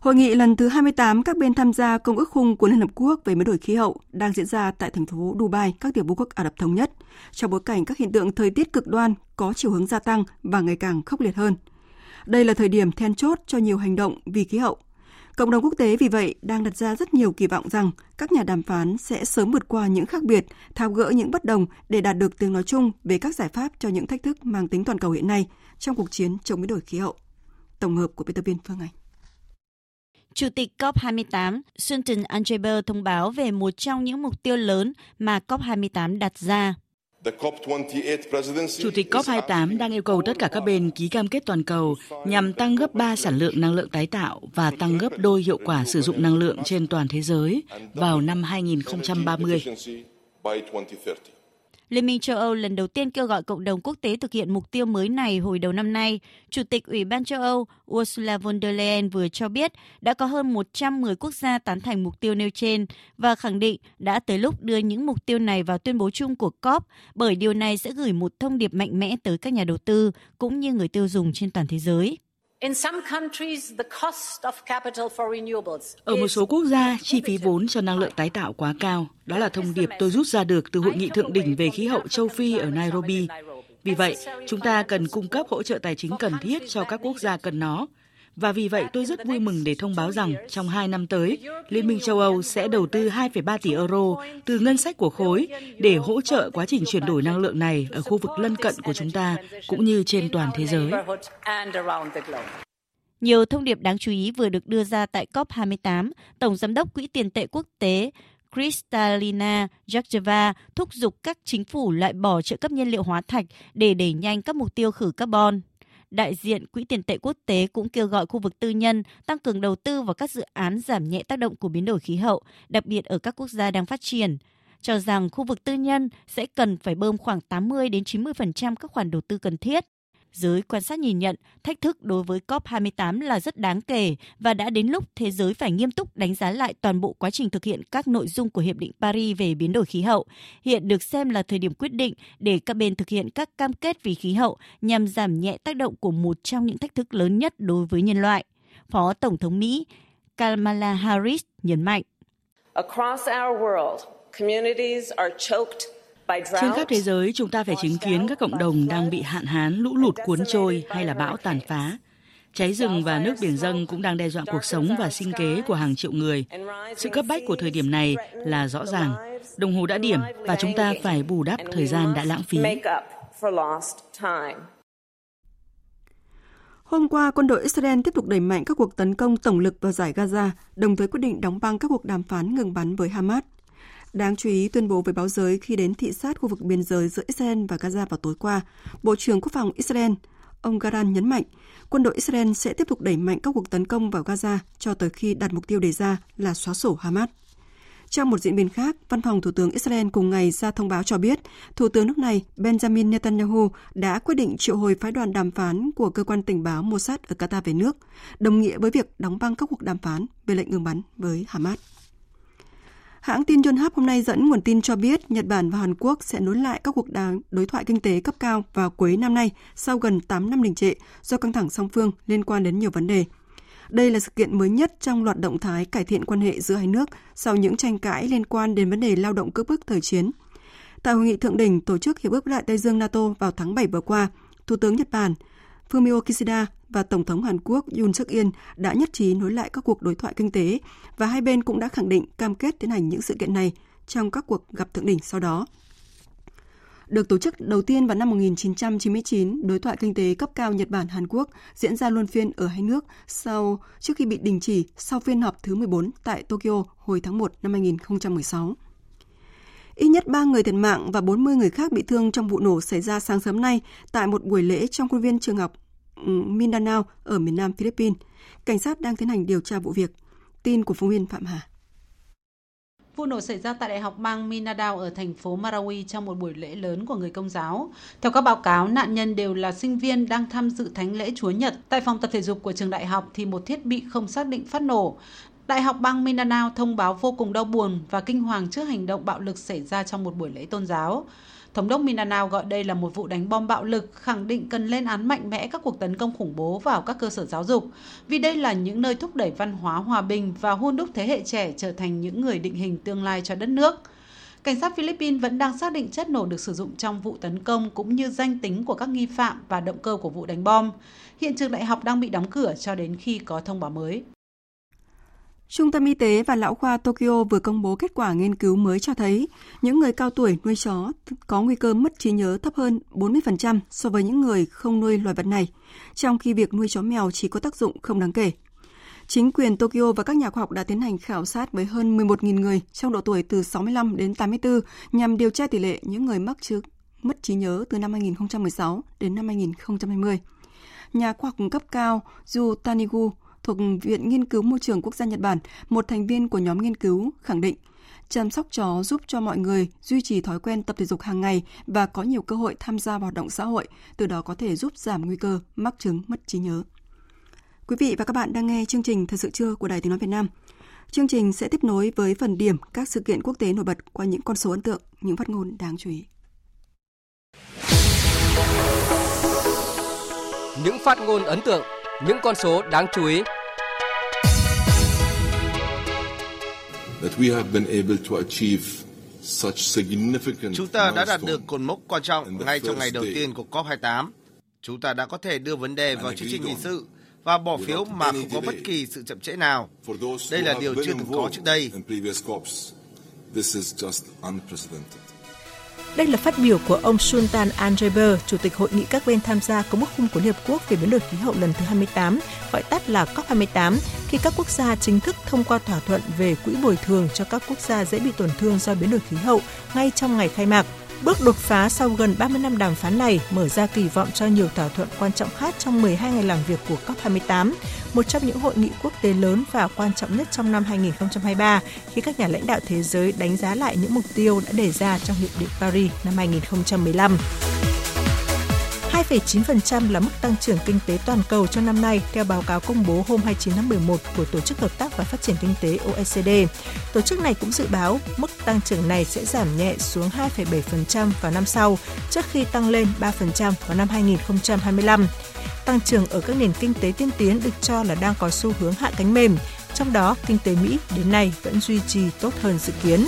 [SPEAKER 1] Hội nghị lần thứ 28 các bên tham gia Công ước Khung của Liên Hợp Quốc về biến đổi khí hậu đang diễn ra tại thành phố Dubai, các tiểu vương quốc Ả Rập Thống Nhất, trong bối cảnh các hiện tượng thời tiết cực đoan có chiều hướng gia tăng và ngày càng khốc liệt hơn. Đây là thời điểm then chốt cho nhiều hành động vì khí hậu. Cộng đồng quốc tế vì vậy đang đặt ra rất nhiều kỳ vọng rằng các nhà đàm phán sẽ sớm vượt qua những khác biệt, tháo gỡ những bất đồng để đạt được tiếng nói chung về các giải pháp cho những thách thức mang tính toàn cầu hiện nay trong cuộc chiến chống biến đổi khí hậu. Tổng hợp của biên tập viên Phương Anh.
[SPEAKER 23] Chủ tịch COP28 Sultan Angeber thông báo về một trong những mục tiêu lớn mà COP28 đặt ra.
[SPEAKER 22] Chủ tịch COP28 đang yêu cầu tất cả các bên ký cam kết toàn cầu nhằm tăng gấp 3 sản lượng năng lượng tái tạo và tăng gấp đôi hiệu quả sử dụng năng lượng trên toàn thế giới vào năm 2030.
[SPEAKER 23] Liên minh châu Âu lần đầu tiên kêu gọi cộng đồng quốc tế thực hiện mục tiêu mới này hồi đầu năm nay. Chủ tịch Ủy ban châu Âu Ursula von der Leyen vừa cho biết đã có hơn 110 quốc gia tán thành mục tiêu nêu trên và khẳng định đã tới lúc đưa những mục tiêu này vào tuyên bố chung của COP, bởi điều này sẽ gửi một thông điệp mạnh mẽ tới các nhà đầu tư cũng như người tiêu dùng trên toàn thế giới.
[SPEAKER 22] Ở một số quốc gia, chi phí vốn cho năng lượng tái tạo quá cao. Đó là thông điệp tôi rút ra được từ hội nghị thượng đỉnh về khí hậu châu Phi ở Nairobi. Vì vậy, chúng ta cần cung cấp hỗ trợ tài chính cần thiết cho các quốc gia cần nó. Và vì vậy tôi rất vui mừng để thông báo rằng trong hai năm tới, Liên minh châu Âu sẽ đầu tư 2,3 tỷ euro từ ngân sách của khối để hỗ trợ quá trình chuyển đổi năng lượng này ở khu vực lân cận của chúng ta cũng như trên toàn thế giới.
[SPEAKER 23] Nhiều thông điệp đáng chú ý vừa được đưa ra tại COP28, Tổng Giám đốc Quỹ tiền tệ quốc tế Kristalina Georgieva thúc giục các chính phủ loại bỏ trợ cấp nhiên liệu hóa thạch để đẩy nhanh các mục tiêu khử carbon. Đại diện Quỹ tiền tệ quốc tế cũng kêu gọi khu vực tư nhân tăng cường đầu tư vào các dự án giảm nhẹ tác động của biến đổi khí hậu, đặc biệt ở các quốc gia đang phát triển. Cho rằng khu vực tư nhân sẽ cần phải bơm khoảng 80 đến 90% các khoản đầu tư cần thiết. Giới quan sát nhìn nhận, thách thức đối với COP28 là rất đáng kể và đã đến lúc thế giới phải nghiêm túc đánh giá lại toàn bộ quá trình thực hiện các nội dung của Hiệp định Paris về biến đổi khí hậu. Hiện được xem là thời điểm quyết định để các bên thực hiện các cam kết vì khí hậu nhằm giảm nhẹ tác động của một trong những thách thức lớn nhất đối với nhân loại. Phó Tổng thống Mỹ Kamala Harris nhấn mạnh. Across our world,
[SPEAKER 22] communities are choked trên khắp thế giới, chúng ta phải chứng kiến các cộng đồng đang bị hạn hán, lũ lụt cuốn trôi hay là bão tàn phá. Cháy rừng và nước biển dâng cũng đang đe dọa cuộc sống và sinh kế của hàng triệu người. Sự cấp bách của thời điểm này là rõ ràng. Đồng hồ đã điểm và chúng ta phải bù đắp thời gian đã lãng phí.
[SPEAKER 1] Hôm qua, quân đội Israel tiếp tục đẩy mạnh các cuộc tấn công tổng lực vào giải Gaza, đồng thời quyết định đóng băng các cuộc đàm phán ngừng bắn với Hamas. Đáng chú ý tuyên bố với báo giới khi đến thị sát khu vực biên giới giữa Israel và Gaza vào tối qua, Bộ trưởng Quốc phòng Israel ông Garan nhấn mạnh quân đội Israel sẽ tiếp tục đẩy mạnh các cuộc tấn công vào Gaza cho tới khi đạt mục tiêu đề ra là xóa sổ Hamas. Trong một diễn biến khác, Văn phòng Thủ tướng Israel cùng ngày ra thông báo cho biết, Thủ tướng nước này Benjamin Netanyahu đã quyết định triệu hồi phái đoàn đàm phán của cơ quan tình báo Mossad ở Qatar về nước, đồng nghĩa với việc đóng băng các cuộc đàm phán về lệnh ngừng bắn với Hamas. Hãng tin Yonhap hôm nay dẫn nguồn tin cho biết Nhật Bản và Hàn Quốc sẽ nối lại các cuộc đối thoại kinh tế cấp cao vào cuối năm nay sau gần 8 năm đình trệ do căng thẳng song phương liên quan đến nhiều vấn đề. Đây là sự kiện mới nhất trong loạt động thái cải thiện quan hệ giữa hai nước sau những tranh cãi liên quan đến vấn đề lao động cưỡng bức thời chiến. Tại hội nghị thượng đỉnh tổ chức Hiệp ước Đại Tây Dương NATO vào tháng 7 vừa qua, Thủ tướng Nhật Bản Fumio Kishida và Tổng thống Hàn Quốc Yoon suk yeol đã nhất trí nối lại các cuộc đối thoại kinh tế và hai bên cũng đã khẳng định cam kết tiến hành những sự kiện này trong các cuộc gặp thượng đỉnh sau đó. được tổ chức đầu tiên vào năm 1999, đối thoại kinh tế cấp cao Nhật Bản Hàn Quốc diễn ra luân phiên ở hai nước sau trước khi bị đình chỉ sau phiên họp thứ 14 tại Tokyo hồi tháng 1 năm 2016. Ít nhất 3 người thiệt mạng và 40 người khác bị thương trong vụ nổ xảy ra sáng sớm nay tại một buổi lễ trong khuôn viên trường học Mindanao ở miền nam Philippines. Cảnh sát đang tiến hành điều tra vụ việc. Tin của phóng viên Phạm Hà.
[SPEAKER 24] Vụ nổ xảy ra tại Đại học bang Mindanao ở thành phố Marawi trong một buổi lễ lớn của người công giáo. Theo các báo cáo, nạn nhân đều là sinh viên đang tham dự thánh lễ Chúa Nhật. Tại phòng tập thể dục của trường đại học thì một thiết bị không xác định phát nổ. Đại học bang Mindanao thông báo vô cùng đau buồn và kinh hoàng trước hành động bạo lực xảy ra trong một buổi lễ tôn giáo. Thống đốc Mindanao gọi đây là một vụ đánh bom bạo lực, khẳng định cần lên án mạnh mẽ các cuộc tấn công khủng bố vào các cơ sở giáo dục, vì đây là những nơi thúc đẩy văn hóa hòa bình và hôn đúc thế hệ trẻ trở thành những người định hình tương lai cho đất nước. Cảnh sát Philippines vẫn đang xác định chất nổ được sử dụng trong vụ tấn công cũng như danh tính của các nghi phạm và động cơ của vụ đánh bom. Hiện trường đại học đang bị đóng cửa cho đến khi có thông báo mới.
[SPEAKER 1] Trung tâm Y tế và Lão khoa Tokyo vừa công bố kết quả nghiên cứu mới cho thấy những người cao tuổi nuôi chó có nguy cơ mất trí nhớ thấp hơn 40% so với những người không nuôi loài vật này, trong khi việc nuôi chó mèo chỉ có tác dụng không đáng kể. Chính quyền Tokyo và các nhà khoa học đã tiến hành khảo sát với hơn 11.000 người trong độ tuổi từ 65 đến 84 nhằm điều tra tỷ lệ những người mắc chứng mất trí nhớ từ năm 2016 đến năm 2020. Nhà khoa học cấp cao Yu Tanigu thuộc Viện Nghiên cứu Môi trường Quốc gia Nhật Bản, một thành viên của nhóm nghiên cứu, khẳng định chăm sóc chó giúp cho mọi người duy trì thói quen tập thể dục hàng ngày và có nhiều cơ hội tham gia vào hoạt động xã hội, từ đó có thể giúp giảm nguy cơ mắc chứng mất trí nhớ. Quý vị và các bạn đang nghe chương trình Thật sự trưa của Đài Tiếng Nói Việt Nam. Chương trình sẽ tiếp nối với phần điểm các sự kiện quốc tế nổi bật qua những con số ấn tượng, những phát ngôn đáng chú ý.
[SPEAKER 15] Những phát ngôn ấn tượng những con số đáng chú ý.
[SPEAKER 25] Chúng ta đã đạt được cột mốc quan trọng ngay trong ngày đầu tiên của COP28. Chúng ta đã có thể đưa vấn đề vào chương trình nghị sự và bỏ phiếu mà không có bất kỳ sự chậm trễ nào. Đây là điều chưa từng có trước đây.
[SPEAKER 26] Đây là phát biểu của ông Sultan Al-Jaber, Chủ tịch Hội nghị các bên tham gia Công ước khung của Liên Hợp Quốc về biến đổi khí hậu lần thứ 28, gọi tắt là COP28, khi các quốc gia chính thức thông qua thỏa thuận về quỹ bồi thường cho các quốc gia dễ bị tổn thương do biến đổi khí hậu ngay trong ngày khai mạc. Bước đột phá sau gần 30 năm đàm phán này mở ra kỳ vọng cho nhiều thỏa thuận quan trọng khác trong 12 ngày làm việc của COP28, một trong những hội nghị quốc tế lớn và quan trọng nhất trong năm 2023 khi các nhà lãnh đạo thế giới đánh giá lại những mục tiêu đã đề ra trong Hiệp định Paris năm 2015. 2,9% là mức tăng trưởng kinh tế toàn cầu trong năm nay theo báo cáo công bố hôm 29 tháng 11 của Tổ chức Hợp tác và Phát triển Kinh tế OECD. Tổ chức này cũng dự báo mức tăng trưởng này sẽ giảm nhẹ xuống 2,7% vào năm sau, trước khi tăng lên 3% vào năm 2025. Tăng trưởng ở các nền kinh tế tiên tiến được cho là đang có xu hướng hạ cánh mềm, trong đó kinh tế Mỹ đến nay vẫn duy trì tốt hơn dự kiến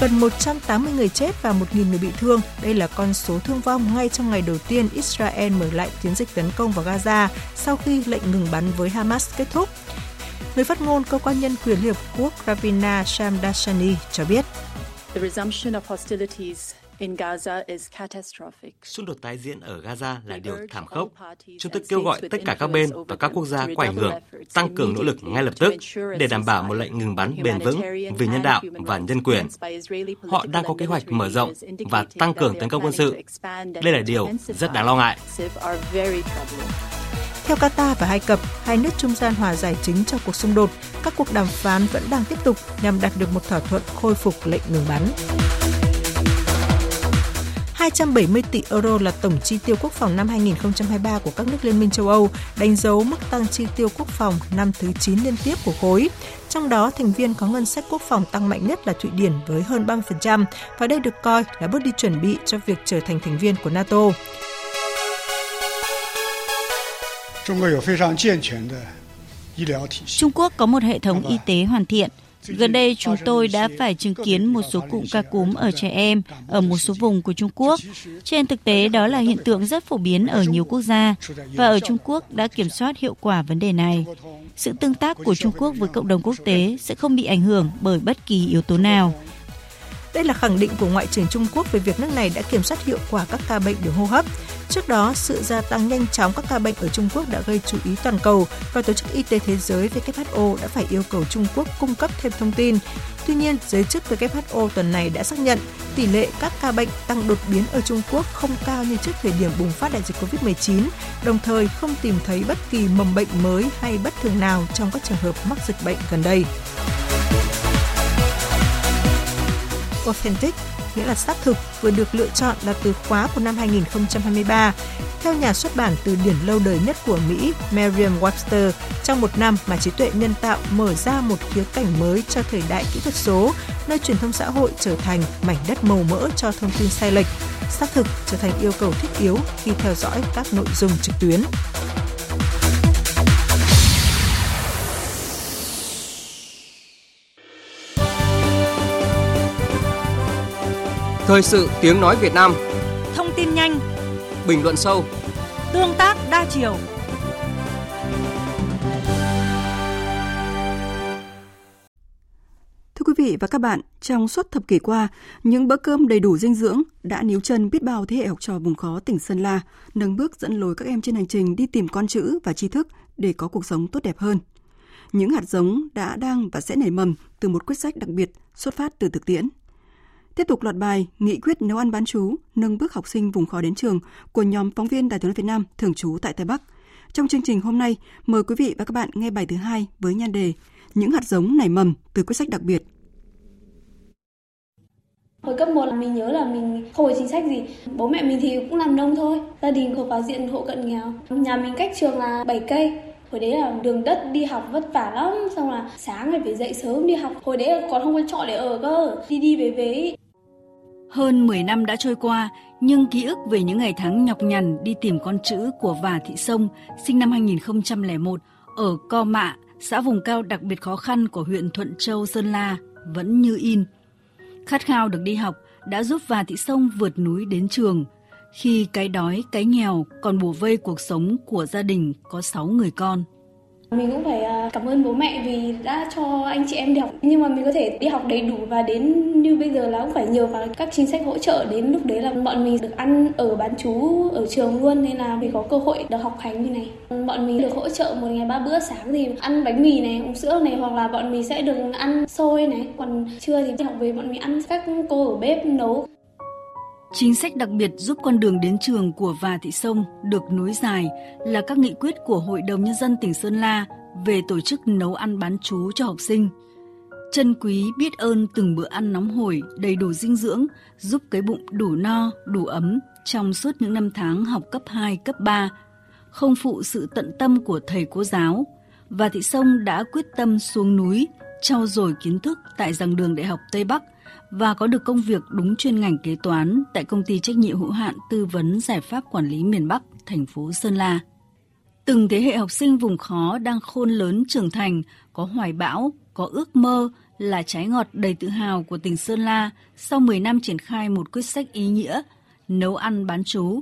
[SPEAKER 26] gần 180 người chết và 1.000 người bị thương. Đây là con số thương vong ngay trong ngày đầu tiên Israel mở lại chiến dịch tấn công vào Gaza sau khi lệnh ngừng bắn với Hamas kết thúc. Người phát ngôn cơ quan nhân quyền Liên Hợp Quốc Ravina Shamdashani cho biết.
[SPEAKER 27] Xung đột tái diễn ở Gaza là điều thảm khốc. Chúng tôi kêu gọi tất cả các bên và các quốc gia có ảnh hưởng tăng cường nỗ lực ngay lập tức để đảm bảo một lệnh ngừng bắn bền vững vì nhân đạo và nhân quyền. Họ đang có kế hoạch mở rộng và tăng cường tấn công quân sự. Đây là điều rất đáng lo ngại.
[SPEAKER 26] Theo Qatar và Ai Cập, hai nước trung gian hòa giải chính trong cuộc xung đột, các cuộc đàm phán vẫn đang tiếp tục nhằm đạt được một thỏa thuận khôi phục lệnh ngừng bắn. 270 tỷ euro là tổng chi tiêu quốc phòng năm 2023 của các nước Liên minh châu Âu, đánh dấu mức tăng chi tiêu quốc phòng năm thứ 9 liên tiếp của khối. Trong đó, thành viên có ngân sách quốc phòng tăng mạnh nhất là Thụy Điển với hơn 30%, và đây được coi là bước đi chuẩn bị cho việc trở thành thành viên của NATO.
[SPEAKER 28] Trung Quốc có một hệ thống y tế hoàn thiện, Gần đây chúng tôi đã phải chứng kiến một số cụm ca cúm ở trẻ em ở một số vùng của Trung Quốc. Trên thực tế, đó là hiện tượng rất phổ biến ở nhiều quốc gia và ở Trung Quốc đã kiểm soát hiệu quả vấn đề này. Sự tương tác của Trung Quốc với cộng đồng quốc tế sẽ không bị ảnh hưởng bởi bất kỳ yếu tố nào.
[SPEAKER 26] Đây là khẳng định của Ngoại trưởng Trung Quốc về việc nước này đã kiểm soát hiệu quả các ca bệnh đường hô hấp. Trước đó, sự gia tăng nhanh chóng các ca bệnh ở Trung Quốc đã gây chú ý toàn cầu và Tổ chức Y tế Thế giới WHO đã phải yêu cầu Trung Quốc cung cấp thêm thông tin. Tuy nhiên, giới chức WHO tuần này đã xác nhận tỷ lệ các ca bệnh tăng đột biến ở Trung Quốc không cao như trước thời điểm bùng phát đại dịch COVID-19, đồng thời không tìm thấy bất kỳ mầm bệnh mới hay bất thường nào trong các trường hợp mắc dịch bệnh gần đây. Authentic nghĩa là xác thực vừa được lựa chọn là từ khóa của năm 2023. Theo nhà xuất bản từ điển lâu đời nhất của Mỹ Merriam-Webster, trong một năm mà trí tuệ nhân tạo mở ra một khía cảnh mới cho thời đại kỹ thuật số, nơi truyền thông xã hội trở thành mảnh đất màu mỡ cho thông tin sai lệch. Xác thực trở thành yêu cầu thiết yếu khi theo dõi các nội dung trực tuyến.
[SPEAKER 15] Thời sự tiếng nói Việt Nam.
[SPEAKER 29] Thông tin nhanh.
[SPEAKER 15] Bình luận sâu.
[SPEAKER 29] Tương tác đa chiều.
[SPEAKER 1] Thưa quý vị và các bạn, trong suốt thập kỷ qua, những bữa cơm đầy đủ dinh dưỡng đã níu chân biết bao thế hệ học trò vùng khó tỉnh Sơn La, nâng bước dẫn lối các em trên hành trình đi tìm con chữ và tri thức để có cuộc sống tốt đẹp hơn. Những hạt giống đã, đang và sẽ nảy mầm từ một quyết sách đặc biệt xuất phát từ thực tiễn – Tiếp tục loạt bài Nghị quyết nấu ăn bán chú, nâng bước học sinh vùng khó đến trường của nhóm phóng viên Đài tiếng nói Việt Nam thường trú tại Tây Bắc. Trong chương trình hôm nay, mời quý vị và các bạn nghe bài thứ hai với nhan đề Những hạt giống nảy mầm từ quyết sách đặc biệt.
[SPEAKER 30] Hồi cấp 1 là mình nhớ là mình không có chính sách gì. Bố mẹ mình thì cũng làm nông thôi. Gia đình thuộc vào diện hộ cận nghèo. Nhà mình cách trường là 7 cây. Hồi đấy là đường đất đi học vất vả lắm. Xong là sáng phải dậy sớm đi học. Hồi đấy còn không có trọ để ở cơ. Đi đi về về.
[SPEAKER 28] Hơn 10 năm đã trôi qua, nhưng ký ức về những ngày tháng nhọc nhằn đi tìm con chữ của Vả Thị Sông, sinh năm 2001, ở Co Mạ, xã vùng cao đặc biệt khó khăn của huyện Thuận Châu, Sơn La, vẫn như in. Khát khao được đi học đã giúp Vả Thị Sông vượt núi đến trường, khi cái đói, cái nghèo còn bùa vây cuộc sống của gia đình có 6 người con.
[SPEAKER 30] Mình cũng phải à, cảm ơn bố mẹ vì đã cho anh chị em đi học. Nhưng mà mình có thể đi học đầy đủ và đến như bây giờ là cũng phải nhờ vào các chính sách hỗ trợ. Đến lúc đấy là bọn mình được ăn ở bán chú ở trường luôn nên là mình có cơ hội được học hành như này. Bọn mình được hỗ trợ một ngày ba bữa sáng thì ăn bánh mì này, uống sữa này hoặc là bọn mình sẽ được ăn xôi này. Còn trưa thì đi học về bọn mình ăn các cô ở bếp nấu.
[SPEAKER 28] Chính sách đặc biệt giúp con đường đến trường của Và Thị Sông được nối dài là các nghị quyết của Hội đồng Nhân dân tỉnh Sơn La về tổ chức nấu ăn bán chú cho học sinh. Trân quý biết ơn từng bữa ăn nóng hổi, đầy đủ dinh dưỡng, giúp cái bụng đủ no, đủ ấm trong suốt những năm tháng học cấp 2, cấp 3, không phụ sự tận tâm của thầy cô giáo. Và Thị Sông đã quyết tâm xuống núi, trau dồi kiến thức tại giảng đường Đại học Tây Bắc và có được công việc đúng chuyên ngành kế toán tại công ty trách nhiệm hữu hạn tư vấn giải pháp quản lý miền Bắc, thành phố Sơn La. Từng thế hệ học sinh vùng khó đang khôn lớn trưởng thành, có hoài bão, có ước mơ là trái ngọt đầy tự hào của tỉnh Sơn La sau 10 năm triển khai một quyết sách ý nghĩa, nấu ăn bán chú.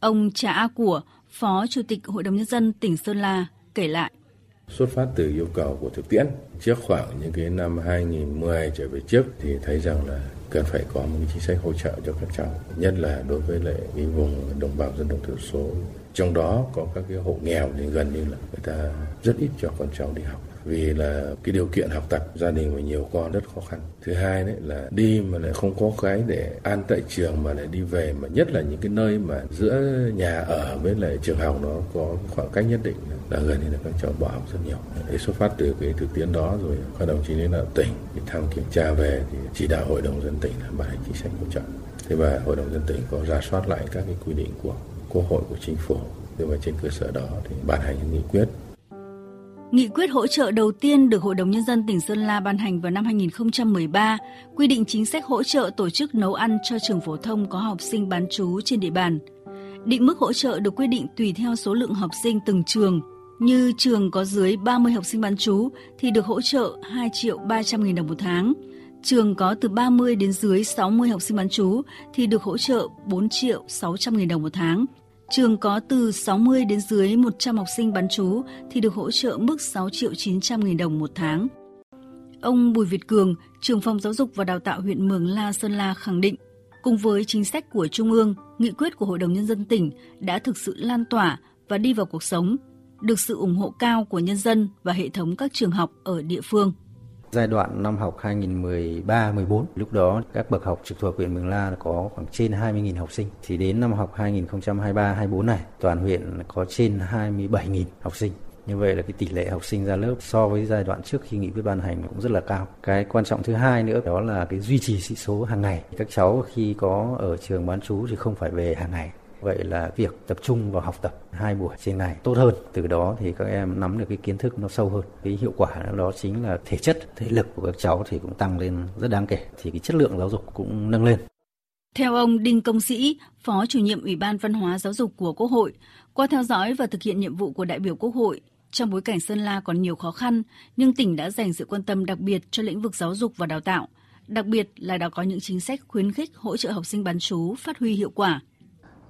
[SPEAKER 28] Ông Trà A Của, Phó Chủ tịch Hội đồng Nhân dân tỉnh Sơn La, kể lại
[SPEAKER 31] xuất phát từ yêu cầu của thực tiễn. Trước khoảng những cái năm 2010 trở về trước thì thấy rằng là cần phải có một chính sách hỗ trợ cho các cháu, nhất là đối với lại cái vùng đồng bào dân tộc thiểu số. Trong đó có các cái hộ nghèo thì gần như là người ta rất ít cho con cháu đi học vì là cái điều kiện học tập, gia đình và nhiều con rất khó khăn. Thứ hai đấy là đi mà lại không có cái để ăn tại trường mà lại đi về, mà nhất là những cái nơi mà giữa nhà ở với lại trường học nó có khoảng cách nhất định là gần như là các cháu bỏ học rất nhiều. Để xuất phát từ cái thực tiễn đó rồi, các đồng chí lãnh đạo tỉnh thì thăm kiểm tra về thì chỉ đạo hội đồng dân tỉnh là ban hành chính sách hỗ trợ. Thế và hội đồng dân tỉnh có ra soát lại các cái quy định của quốc hội, của chính phủ. Thế và trên cơ sở đó thì ban hành những nghị quyết
[SPEAKER 28] Nghị quyết hỗ trợ đầu tiên được Hội đồng Nhân dân tỉnh Sơn La ban hành vào năm 2013, quy định chính sách hỗ trợ tổ chức nấu ăn cho trường phổ thông có học sinh bán trú trên địa bàn. Định mức hỗ trợ được quy định tùy theo số lượng học sinh từng trường. Như trường có dưới 30 học sinh bán trú thì được hỗ trợ 2 triệu 300 nghìn đồng một tháng. Trường có từ 30 đến dưới 60 học sinh bán trú thì được hỗ trợ 4 triệu 600 nghìn đồng một tháng. Trường có từ 60 đến dưới 100 học sinh bán trú thì được hỗ trợ mức 6 triệu 900 nghìn đồng một tháng. Ông Bùi Việt Cường, trưởng phòng giáo dục và đào tạo huyện Mường La, Sơn La khẳng định, cùng với chính sách của Trung ương, nghị quyết của Hội đồng Nhân dân tỉnh đã thực sự lan tỏa và đi vào cuộc sống, được sự ủng hộ cao của nhân dân và hệ thống các trường học ở địa phương.
[SPEAKER 32] Giai đoạn năm học 2013-14, lúc đó các bậc học trực thuộc huyện Mường La có khoảng trên 20.000 học sinh. Thì đến năm học 2023-24 này, toàn huyện có trên 27.000 học sinh. Như vậy là cái tỷ lệ học sinh ra lớp so với giai đoạn trước khi nghị quyết ban hành cũng rất là cao. Cái quan trọng thứ hai nữa đó là cái duy trì sĩ số hàng ngày. Các cháu khi có ở trường bán chú thì không phải về hàng ngày Vậy là việc tập trung vào học tập hai buổi trên này tốt hơn. Từ đó thì các em nắm được cái kiến thức nó sâu hơn. Cái hiệu quả đó chính là thể chất, thể lực của các cháu thì cũng tăng lên rất đáng kể. Thì cái chất lượng giáo dục cũng nâng lên.
[SPEAKER 28] Theo ông Đinh Công Sĩ, Phó chủ nhiệm Ủy ban Văn hóa Giáo dục của Quốc hội, qua theo dõi và thực hiện nhiệm vụ của đại biểu Quốc hội, trong bối cảnh Sơn La còn nhiều khó khăn, nhưng tỉnh đã dành sự quan tâm đặc biệt cho lĩnh vực giáo dục và đào tạo. Đặc biệt là đã có những chính sách khuyến khích hỗ trợ học sinh bán chú phát huy hiệu quả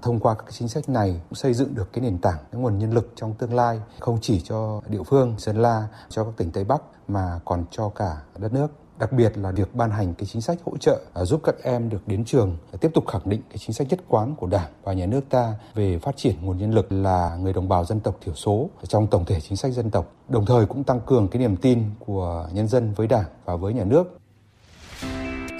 [SPEAKER 33] thông qua các chính sách này cũng xây dựng được cái nền tảng cái nguồn nhân lực trong tương lai không chỉ cho địa phương Sơn La cho các tỉnh Tây Bắc mà còn cho cả đất nước đặc biệt là việc ban hành cái chính sách hỗ trợ à, giúp các em được đến trường à, tiếp tục khẳng định cái chính sách nhất quán của Đảng và nhà nước ta về phát triển nguồn nhân lực là người đồng bào dân tộc thiểu số trong tổng thể chính sách dân tộc, đồng thời cũng tăng cường cái niềm tin của nhân dân với Đảng và với nhà nước.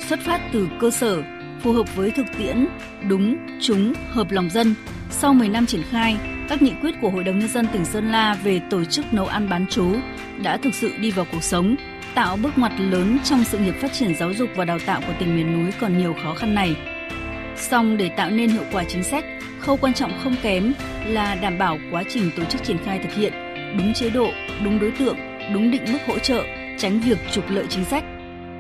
[SPEAKER 28] Xuất phát từ cơ sở, phù hợp với thực tiễn, đúng, trúng, hợp lòng dân. Sau 10 năm triển khai, các nghị quyết của Hội đồng Nhân dân tỉnh Sơn La về tổ chức nấu ăn bán chú đã thực sự đi vào cuộc sống, tạo bước ngoặt lớn trong sự nghiệp phát triển giáo dục và đào tạo của tỉnh miền núi còn nhiều khó khăn này. Song để tạo nên hiệu quả chính sách, khâu quan trọng không kém là đảm bảo quá trình tổ chức triển khai thực hiện đúng chế độ, đúng đối tượng, đúng định mức hỗ trợ, tránh việc trục lợi chính sách.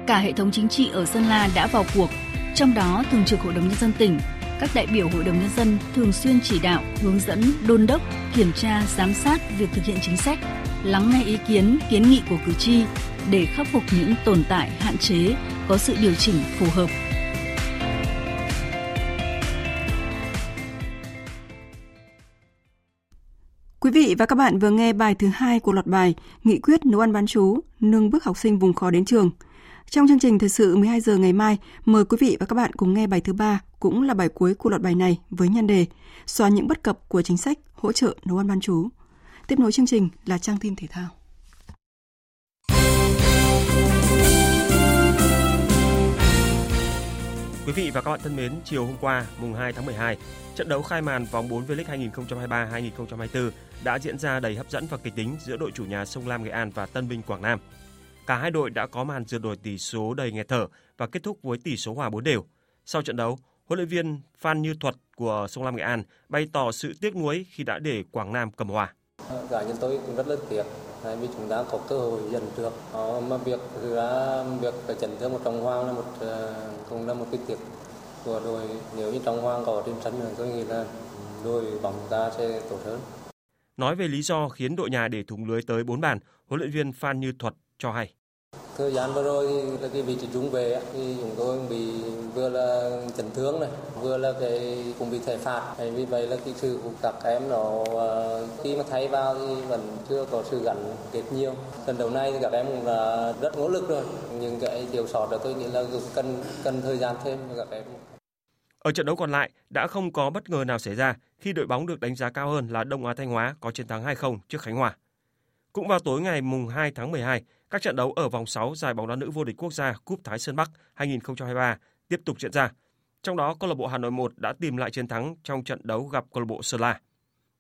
[SPEAKER 28] Cả hệ thống chính trị ở Sơn La đã vào cuộc trong đó, Thường trực Hội đồng Nhân dân tỉnh, các đại biểu Hội đồng Nhân dân thường xuyên chỉ đạo, hướng dẫn, đôn đốc, kiểm tra, giám sát việc thực hiện chính sách, lắng nghe ý kiến, kiến nghị của cử tri để khắc phục những tồn tại, hạn chế, có sự điều chỉnh phù hợp.
[SPEAKER 1] Quý vị và các bạn vừa nghe bài thứ hai của loạt bài Nghị quyết nấu ăn bán chú, nâng bước học sinh vùng khó đến trường – trong chương trình thời sự 12 giờ ngày mai, mời quý vị và các bạn cùng nghe bài thứ ba, cũng là bài cuối của loạt bài này với nhan đề Xóa những bất cập của chính sách hỗ trợ nấu ăn bán chú. Tiếp nối chương trình là trang tin thể thao.
[SPEAKER 34] Quý vị và các bạn thân mến, chiều hôm qua, mùng 2 tháng 12, trận đấu khai màn vòng 4 V-League 2023-2024 đã diễn ra đầy hấp dẫn và kịch tính giữa đội chủ nhà Sông Lam Nghệ An và Tân Bình Quảng Nam. Cả hai đội đã có màn rượt đuổi tỷ số đầy nghẹt thở và kết thúc với tỷ số hòa 4 đều. Sau trận đấu, huấn luyện viên Phan Như Thuật của Sông Lam Nghệ An bày tỏ sự tiếc nuối khi đã để Quảng Nam cầm hòa.
[SPEAKER 35] Cá nhân tôi cũng rất là tiếc vì chúng ta có cơ hội dần trước. Đó, mà việc ra việc chấn thương một trọng hoang là một ờ, cũng là một cái tiếc của đội nếu như trọng hoang có trên sân tôi nghĩ là đội bóng ta sẽ tốt hơn.
[SPEAKER 34] Nói về lý do khiến đội nhà để thủng lưới tới 4 bàn, huấn luyện viên Phan Như Thuật cho hay.
[SPEAKER 35] Thời gian vừa rồi thì là cái vị trí trung về thì chúng tôi bị vừa là chấn thương này, vừa là cái cũng bị thẻ phạt. Vì vậy là cái sự của các em nó ờ, khi mà thay vào thì vẫn chưa có sự gắn kết nhiều. Lần đầu này thì các em cũng là rất nỗ lực rồi. Nhưng cái điều sót đó tôi nghĩ là cần cần thời gian thêm cho các em.
[SPEAKER 34] Ở trận đấu còn lại đã không có bất ngờ nào xảy ra khi đội bóng được đánh giá cao hơn là Đông Á Thanh Hóa có chiến thắng 2-0 trước Khánh Hòa. Cũng vào tối ngày mùng 2 tháng 12, các trận đấu ở vòng 6 giải bóng đá nữ vô địch quốc gia Cúp Thái Sơn Bắc 2023 tiếp tục diễn ra. Trong đó, câu lạc bộ Hà Nội 1 đã tìm lại chiến thắng trong trận đấu gặp câu lạc bộ Sơn La.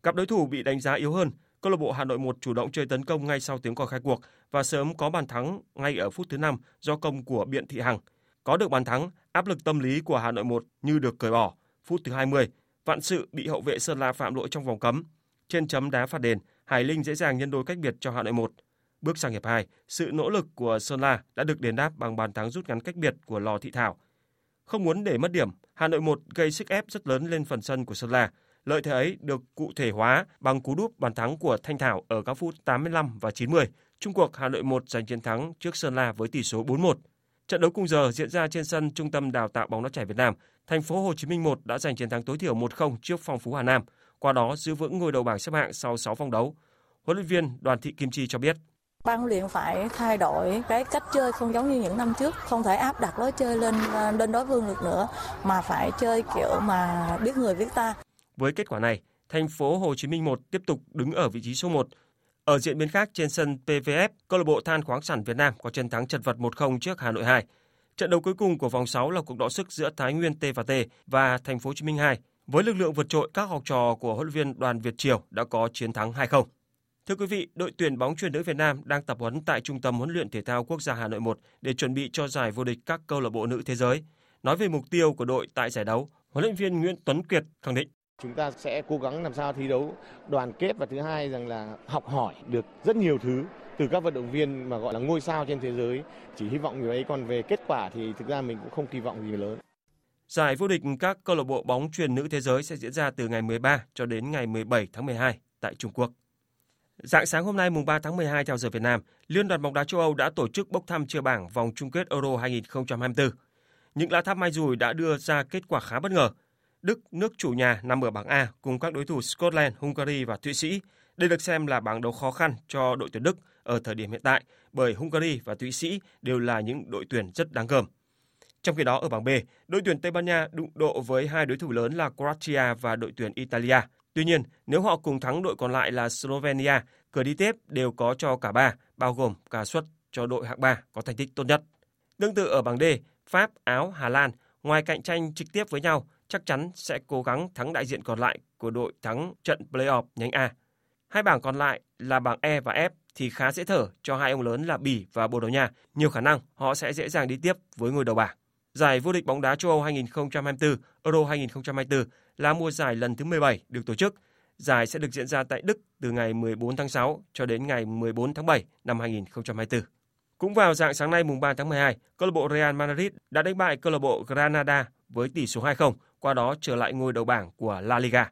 [SPEAKER 34] Gặp đối thủ bị đánh giá yếu hơn, câu lạc bộ Hà Nội 1 chủ động chơi tấn công ngay sau tiếng còi khai cuộc và sớm có bàn thắng ngay ở phút thứ 5 do công của Biện Thị Hằng. Có được bàn thắng, áp lực tâm lý của Hà Nội 1 như được cởi bỏ. Phút thứ 20, Vạn Sự bị hậu vệ Sơn La phạm lỗi trong vòng cấm. Trên chấm đá phạt đền, Hải Linh dễ dàng nhân đôi cách biệt cho Hà Nội 1. Bước sang hiệp 2, sự nỗ lực của Sơn La đã được đền đáp bằng bàn thắng rút ngắn cách biệt của Lò Thị Thảo. Không muốn để mất điểm, Hà Nội 1 gây sức ép rất lớn lên phần sân của Sơn La. Lợi thế ấy được cụ thể hóa bằng cú đúp bàn thắng của Thanh Thảo ở các phút 85 và 90. Trung cuộc Hà Nội 1 giành chiến thắng trước Sơn La với tỷ số 4-1. Trận đấu cùng giờ diễn ra trên sân Trung tâm Đào tạo bóng đá trẻ Việt Nam. Thành phố Hồ Chí Minh 1 đã giành chiến thắng tối thiểu 1-0 trước Phong Phú Hà Nam, qua đó giữ vững ngôi đầu bảng xếp hạng sau 6 vòng đấu. Huấn luyện viên Đoàn Thị Kim Chi cho biết
[SPEAKER 36] Ban luyện phải thay đổi cái cách chơi không giống như những năm trước, không thể áp đặt lối chơi lên à, lên đối phương được nữa mà phải chơi kiểu mà biết người biết ta.
[SPEAKER 34] Với kết quả này, thành phố Hồ Chí Minh 1 tiếp tục đứng ở vị trí số 1. Ở diễn biến khác trên sân PVF, câu lạc bộ Than khoáng sản Việt Nam có chiến thắng chật vật 1-0 trước Hà Nội 2. Trận đấu cuối cùng của vòng 6 là cuộc đọ sức giữa Thái Nguyên T và T và Thành phố Hồ Chí Minh 2. Với lực lượng vượt trội, các học trò của huấn luyện viên Đoàn Việt Triều đã có chiến thắng 2-0. Thưa quý vị, đội tuyển bóng chuyền nữ Việt Nam đang tập huấn tại Trung tâm huấn luyện thể thao quốc gia Hà Nội 1 để chuẩn bị cho giải vô địch các câu lạc bộ nữ thế giới. Nói về mục tiêu của đội tại giải đấu, huấn luyện viên Nguyễn Tuấn Kiệt khẳng định
[SPEAKER 37] chúng ta sẽ cố gắng làm sao thi đấu đoàn kết và thứ hai rằng là học hỏi được rất nhiều thứ từ các vận động viên mà gọi là ngôi sao trên thế giới chỉ hy vọng người ấy còn về kết quả thì thực ra mình cũng không kỳ vọng gì lớn
[SPEAKER 34] Giải vô địch các câu lạc bộ bóng truyền nữ thế giới sẽ diễn ra từ ngày 13 cho đến ngày 17 tháng 12 tại Trung Quốc. Dạng sáng hôm nay mùng 3 tháng 12 theo giờ Việt Nam, Liên đoàn bóng đá châu Âu đã tổ chức bốc thăm chia bảng vòng chung kết Euro 2024. Những lá tháp mai rùi đã đưa ra kết quả khá bất ngờ. Đức, nước chủ nhà nằm ở bảng A cùng các đối thủ Scotland, Hungary và Thụy Sĩ. Đây được xem là bảng đấu khó khăn cho đội tuyển Đức ở thời điểm hiện tại bởi Hungary và Thụy Sĩ đều là những đội tuyển rất đáng gờm. Trong khi đó ở bảng B, đội tuyển Tây Ban Nha đụng độ với hai đối thủ lớn là Croatia và đội tuyển Italia. Tuy nhiên, nếu họ cùng thắng đội còn lại là Slovenia, cửa đi tiếp đều có cho cả ba, bao gồm cả suất cho đội hạng 3 có thành tích tốt nhất. Tương tự ở bảng D, Pháp, Áo, Hà Lan ngoài cạnh tranh trực tiếp với nhau chắc chắn sẽ cố gắng thắng đại diện còn lại của đội thắng trận playoff nhánh A. Hai bảng còn lại là bảng E và F thì khá dễ thở cho hai ông lớn là Bỉ và Bồ Đào Nha. Nhiều khả năng họ sẽ dễ dàng đi tiếp với ngôi đầu bảng. Giải vô địch bóng đá châu Âu 2024, Euro 2024 là mùa giải lần thứ 17 được tổ chức. Giải sẽ được diễn ra tại Đức từ ngày 14 tháng 6 cho đến ngày 14 tháng 7 năm 2024. Cũng vào dạng sáng nay mùng 3 tháng 12, câu lạc bộ Real Madrid đã đánh bại câu lạc bộ Granada với tỷ số 2-0, qua đó trở lại ngôi đầu bảng của La Liga.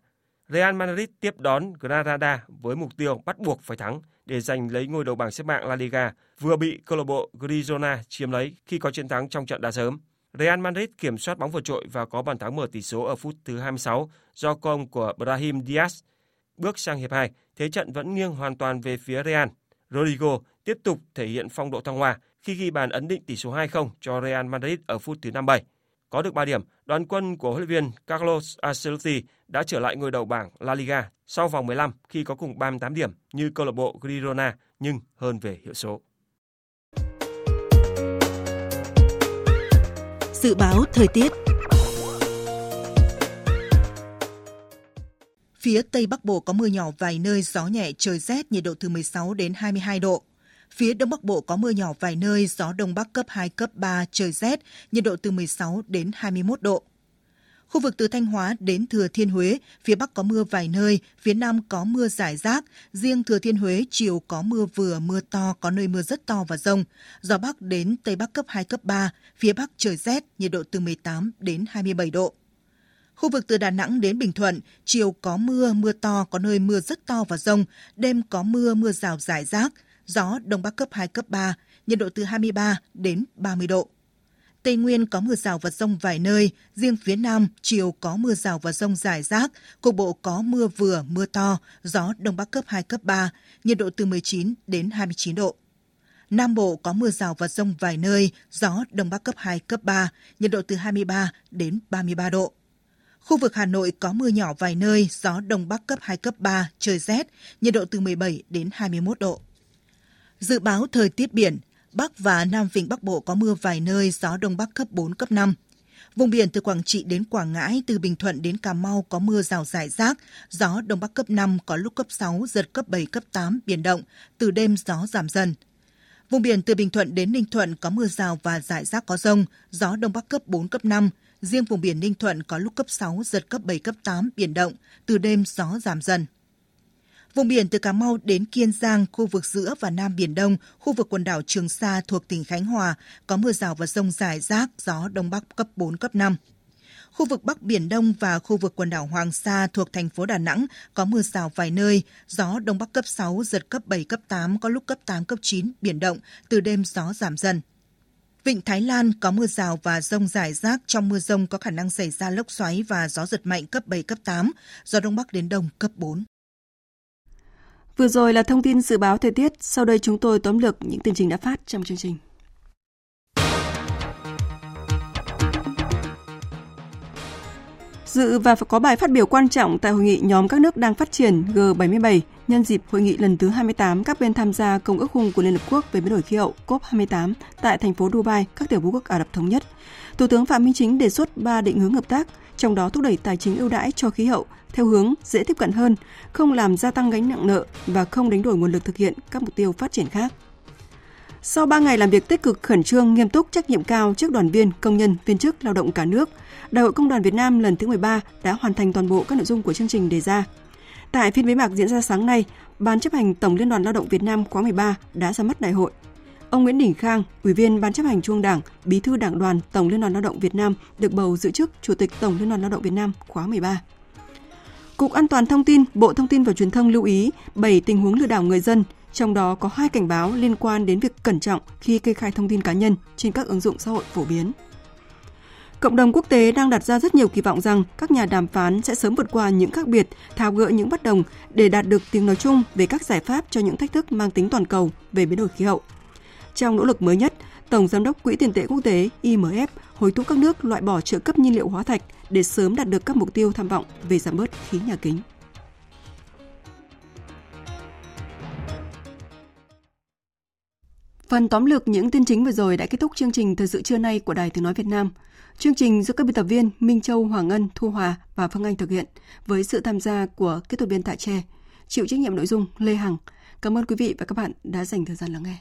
[SPEAKER 34] Real Madrid tiếp đón Granada với mục tiêu bắt buộc phải thắng để giành lấy ngôi đầu bảng xếp hạng La Liga, vừa bị câu lạc bộ Girona chiếm lấy khi có chiến thắng trong trận đá sớm. Real Madrid kiểm soát bóng vượt trội và có bàn thắng mở tỷ số ở phút thứ 26 do công của Brahim Diaz. Bước sang hiệp 2, thế trận vẫn nghiêng hoàn toàn về phía Real. Rodrigo tiếp tục thể hiện phong độ thăng hoa khi ghi bàn ấn định tỷ số 2-0 cho Real Madrid ở phút thứ 57. Có được 3 điểm, đoàn quân của huấn luyện viên Carlos Ancelotti đã trở lại ngôi đầu bảng La Liga sau vòng 15 khi có cùng 38 điểm như câu lạc bộ Girona nhưng hơn về hiệu số.
[SPEAKER 2] Dự báo thời tiết Phía Tây Bắc Bộ có mưa nhỏ vài nơi, gió nhẹ, trời rét, nhiệt độ từ 16 đến 22 độ. Phía Đông Bắc Bộ có mưa nhỏ vài nơi, gió Đông Bắc cấp 2, cấp 3, trời rét, nhiệt độ từ 16 đến 21 độ. Khu vực từ Thanh Hóa đến Thừa Thiên Huế, phía Bắc có mưa vài nơi, phía Nam có mưa rải rác. Riêng Thừa Thiên Huế chiều có mưa vừa, mưa to, có nơi mưa rất to và rông. Gió Bắc đến Tây Bắc cấp 2, cấp 3, phía Bắc trời rét, nhiệt độ từ 18 đến 27 độ. Khu vực từ Đà Nẵng đến Bình Thuận, chiều có mưa, mưa to, có nơi mưa rất to và rông, đêm có mưa, mưa rào rải rác, gió Đông Bắc cấp 2, cấp 3, nhiệt độ từ 23 đến 30 độ. Tây Nguyên có mưa rào và rông vài nơi, riêng phía Nam chiều có mưa rào và rông rải rác, cục bộ có mưa vừa, mưa to, gió Đông Bắc cấp 2, cấp 3, nhiệt độ từ 19 đến 29 độ. Nam Bộ có mưa rào và rông vài nơi, gió Đông Bắc cấp 2, cấp 3, nhiệt độ từ 23 đến 33 độ. Khu vực Hà Nội có mưa nhỏ vài nơi, gió Đông Bắc cấp 2, cấp 3, trời rét, nhiệt độ từ 17 đến 21 độ. Dự báo thời tiết biển, Bắc và Nam Vịnh Bắc Bộ có mưa vài nơi, gió Đông Bắc cấp 4, cấp 5. Vùng biển từ Quảng Trị đến Quảng Ngãi, từ Bình Thuận đến Cà Mau có mưa rào rải rác, gió Đông Bắc cấp 5, có lúc cấp 6, giật cấp 7, cấp 8, biển động, từ đêm gió giảm dần. Vùng biển từ Bình Thuận đến Ninh Thuận có mưa rào và rải rác có rông, gió Đông Bắc cấp 4, cấp 5. Riêng vùng biển Ninh Thuận có lúc cấp 6, giật cấp 7, cấp 8, biển động, từ đêm gió giảm dần. Vùng biển từ Cà Mau đến Kiên Giang, khu vực giữa và Nam Biển Đông, khu vực quần đảo Trường Sa thuộc tỉnh Khánh Hòa, có mưa rào và rông rải rác, gió Đông Bắc cấp 4, cấp 5. Khu vực Bắc Biển Đông và khu vực quần đảo Hoàng Sa thuộc thành phố Đà Nẵng có mưa rào vài nơi, gió Đông Bắc cấp 6, giật cấp 7, cấp 8, có lúc cấp 8, cấp 9, biển động, từ đêm gió giảm dần. Vịnh Thái Lan có mưa rào và rông rải rác, trong mưa rông có khả năng xảy ra lốc xoáy và gió giật mạnh cấp 7, cấp 8, gió Đông Bắc đến Đông cấp 4.
[SPEAKER 1] Vừa rồi là thông tin dự báo thời tiết, sau đây chúng tôi tóm lược những tin trình đã phát trong chương trình. Dự và có bài phát biểu quan trọng tại hội nghị nhóm các nước đang phát triển G77 nhân dịp hội nghị lần thứ 28 các bên tham gia Công ước khung của Liên Hợp Quốc về biến đổi khí hậu COP28 tại thành phố Dubai, các tiểu vương quốc Ả Rập Thống Nhất. Thủ tướng Phạm Minh Chính đề xuất ba định hướng hợp tác, trong đó thúc đẩy tài chính ưu đãi cho khí hậu theo hướng dễ tiếp cận hơn, không làm gia tăng gánh nặng nợ và không đánh đổi nguồn lực thực hiện các mục tiêu phát triển khác. Sau 3 ngày làm việc tích cực, khẩn trương, nghiêm túc, trách nhiệm cao trước đoàn viên, công nhân, viên chức, lao động cả nước, Đại hội Công đoàn Việt Nam lần thứ 13 đã hoàn thành toàn bộ các nội dung của chương trình đề ra. Tại phiên bế mạc diễn ra sáng nay, Ban chấp hành Tổng Liên đoàn Lao động Việt Nam khóa 13 đã ra mắt đại hội. Ông Nguyễn Đình Khang, Ủy viên Ban chấp hành Trung Đảng, Bí thư Đảng đoàn Tổng Liên đoàn Lao động Việt Nam được bầu giữ chức Chủ tịch Tổng Liên đoàn Lao động Việt Nam khóa 13. Cục An toàn thông tin, Bộ Thông tin và Truyền thông lưu ý 7 tình huống lừa đảo người dân, trong đó có hai cảnh báo liên quan đến việc cẩn trọng khi kê khai thông tin cá nhân trên các ứng dụng xã hội phổ biến. Cộng đồng quốc tế đang đặt ra rất nhiều kỳ vọng rằng các nhà đàm phán sẽ sớm vượt qua những khác biệt, tháo gỡ những bất đồng để đạt được tiếng nói chung về các giải pháp cho những thách thức mang tính toàn cầu về biến đổi khí hậu. Trong nỗ lực mới nhất, Tổng Giám đốc Quỹ tiền tệ quốc tế IMF hối thúc các nước loại bỏ trợ cấp nhiên liệu hóa thạch để sớm đạt được các mục tiêu tham vọng về giảm bớt khí nhà kính. Phần tóm lược những tin chính vừa rồi đã kết thúc chương trình Thời sự trưa nay của Đài Tiếng Nói Việt Nam. Chương trình do các biên tập viên Minh Châu, Hoàng Ngân, Thu Hòa và Phương Anh thực hiện với sự tham gia của kết thuật viên Tạ Tre. Chịu trách nhiệm nội dung Lê Hằng. Cảm ơn quý vị và các bạn đã dành thời gian lắng nghe.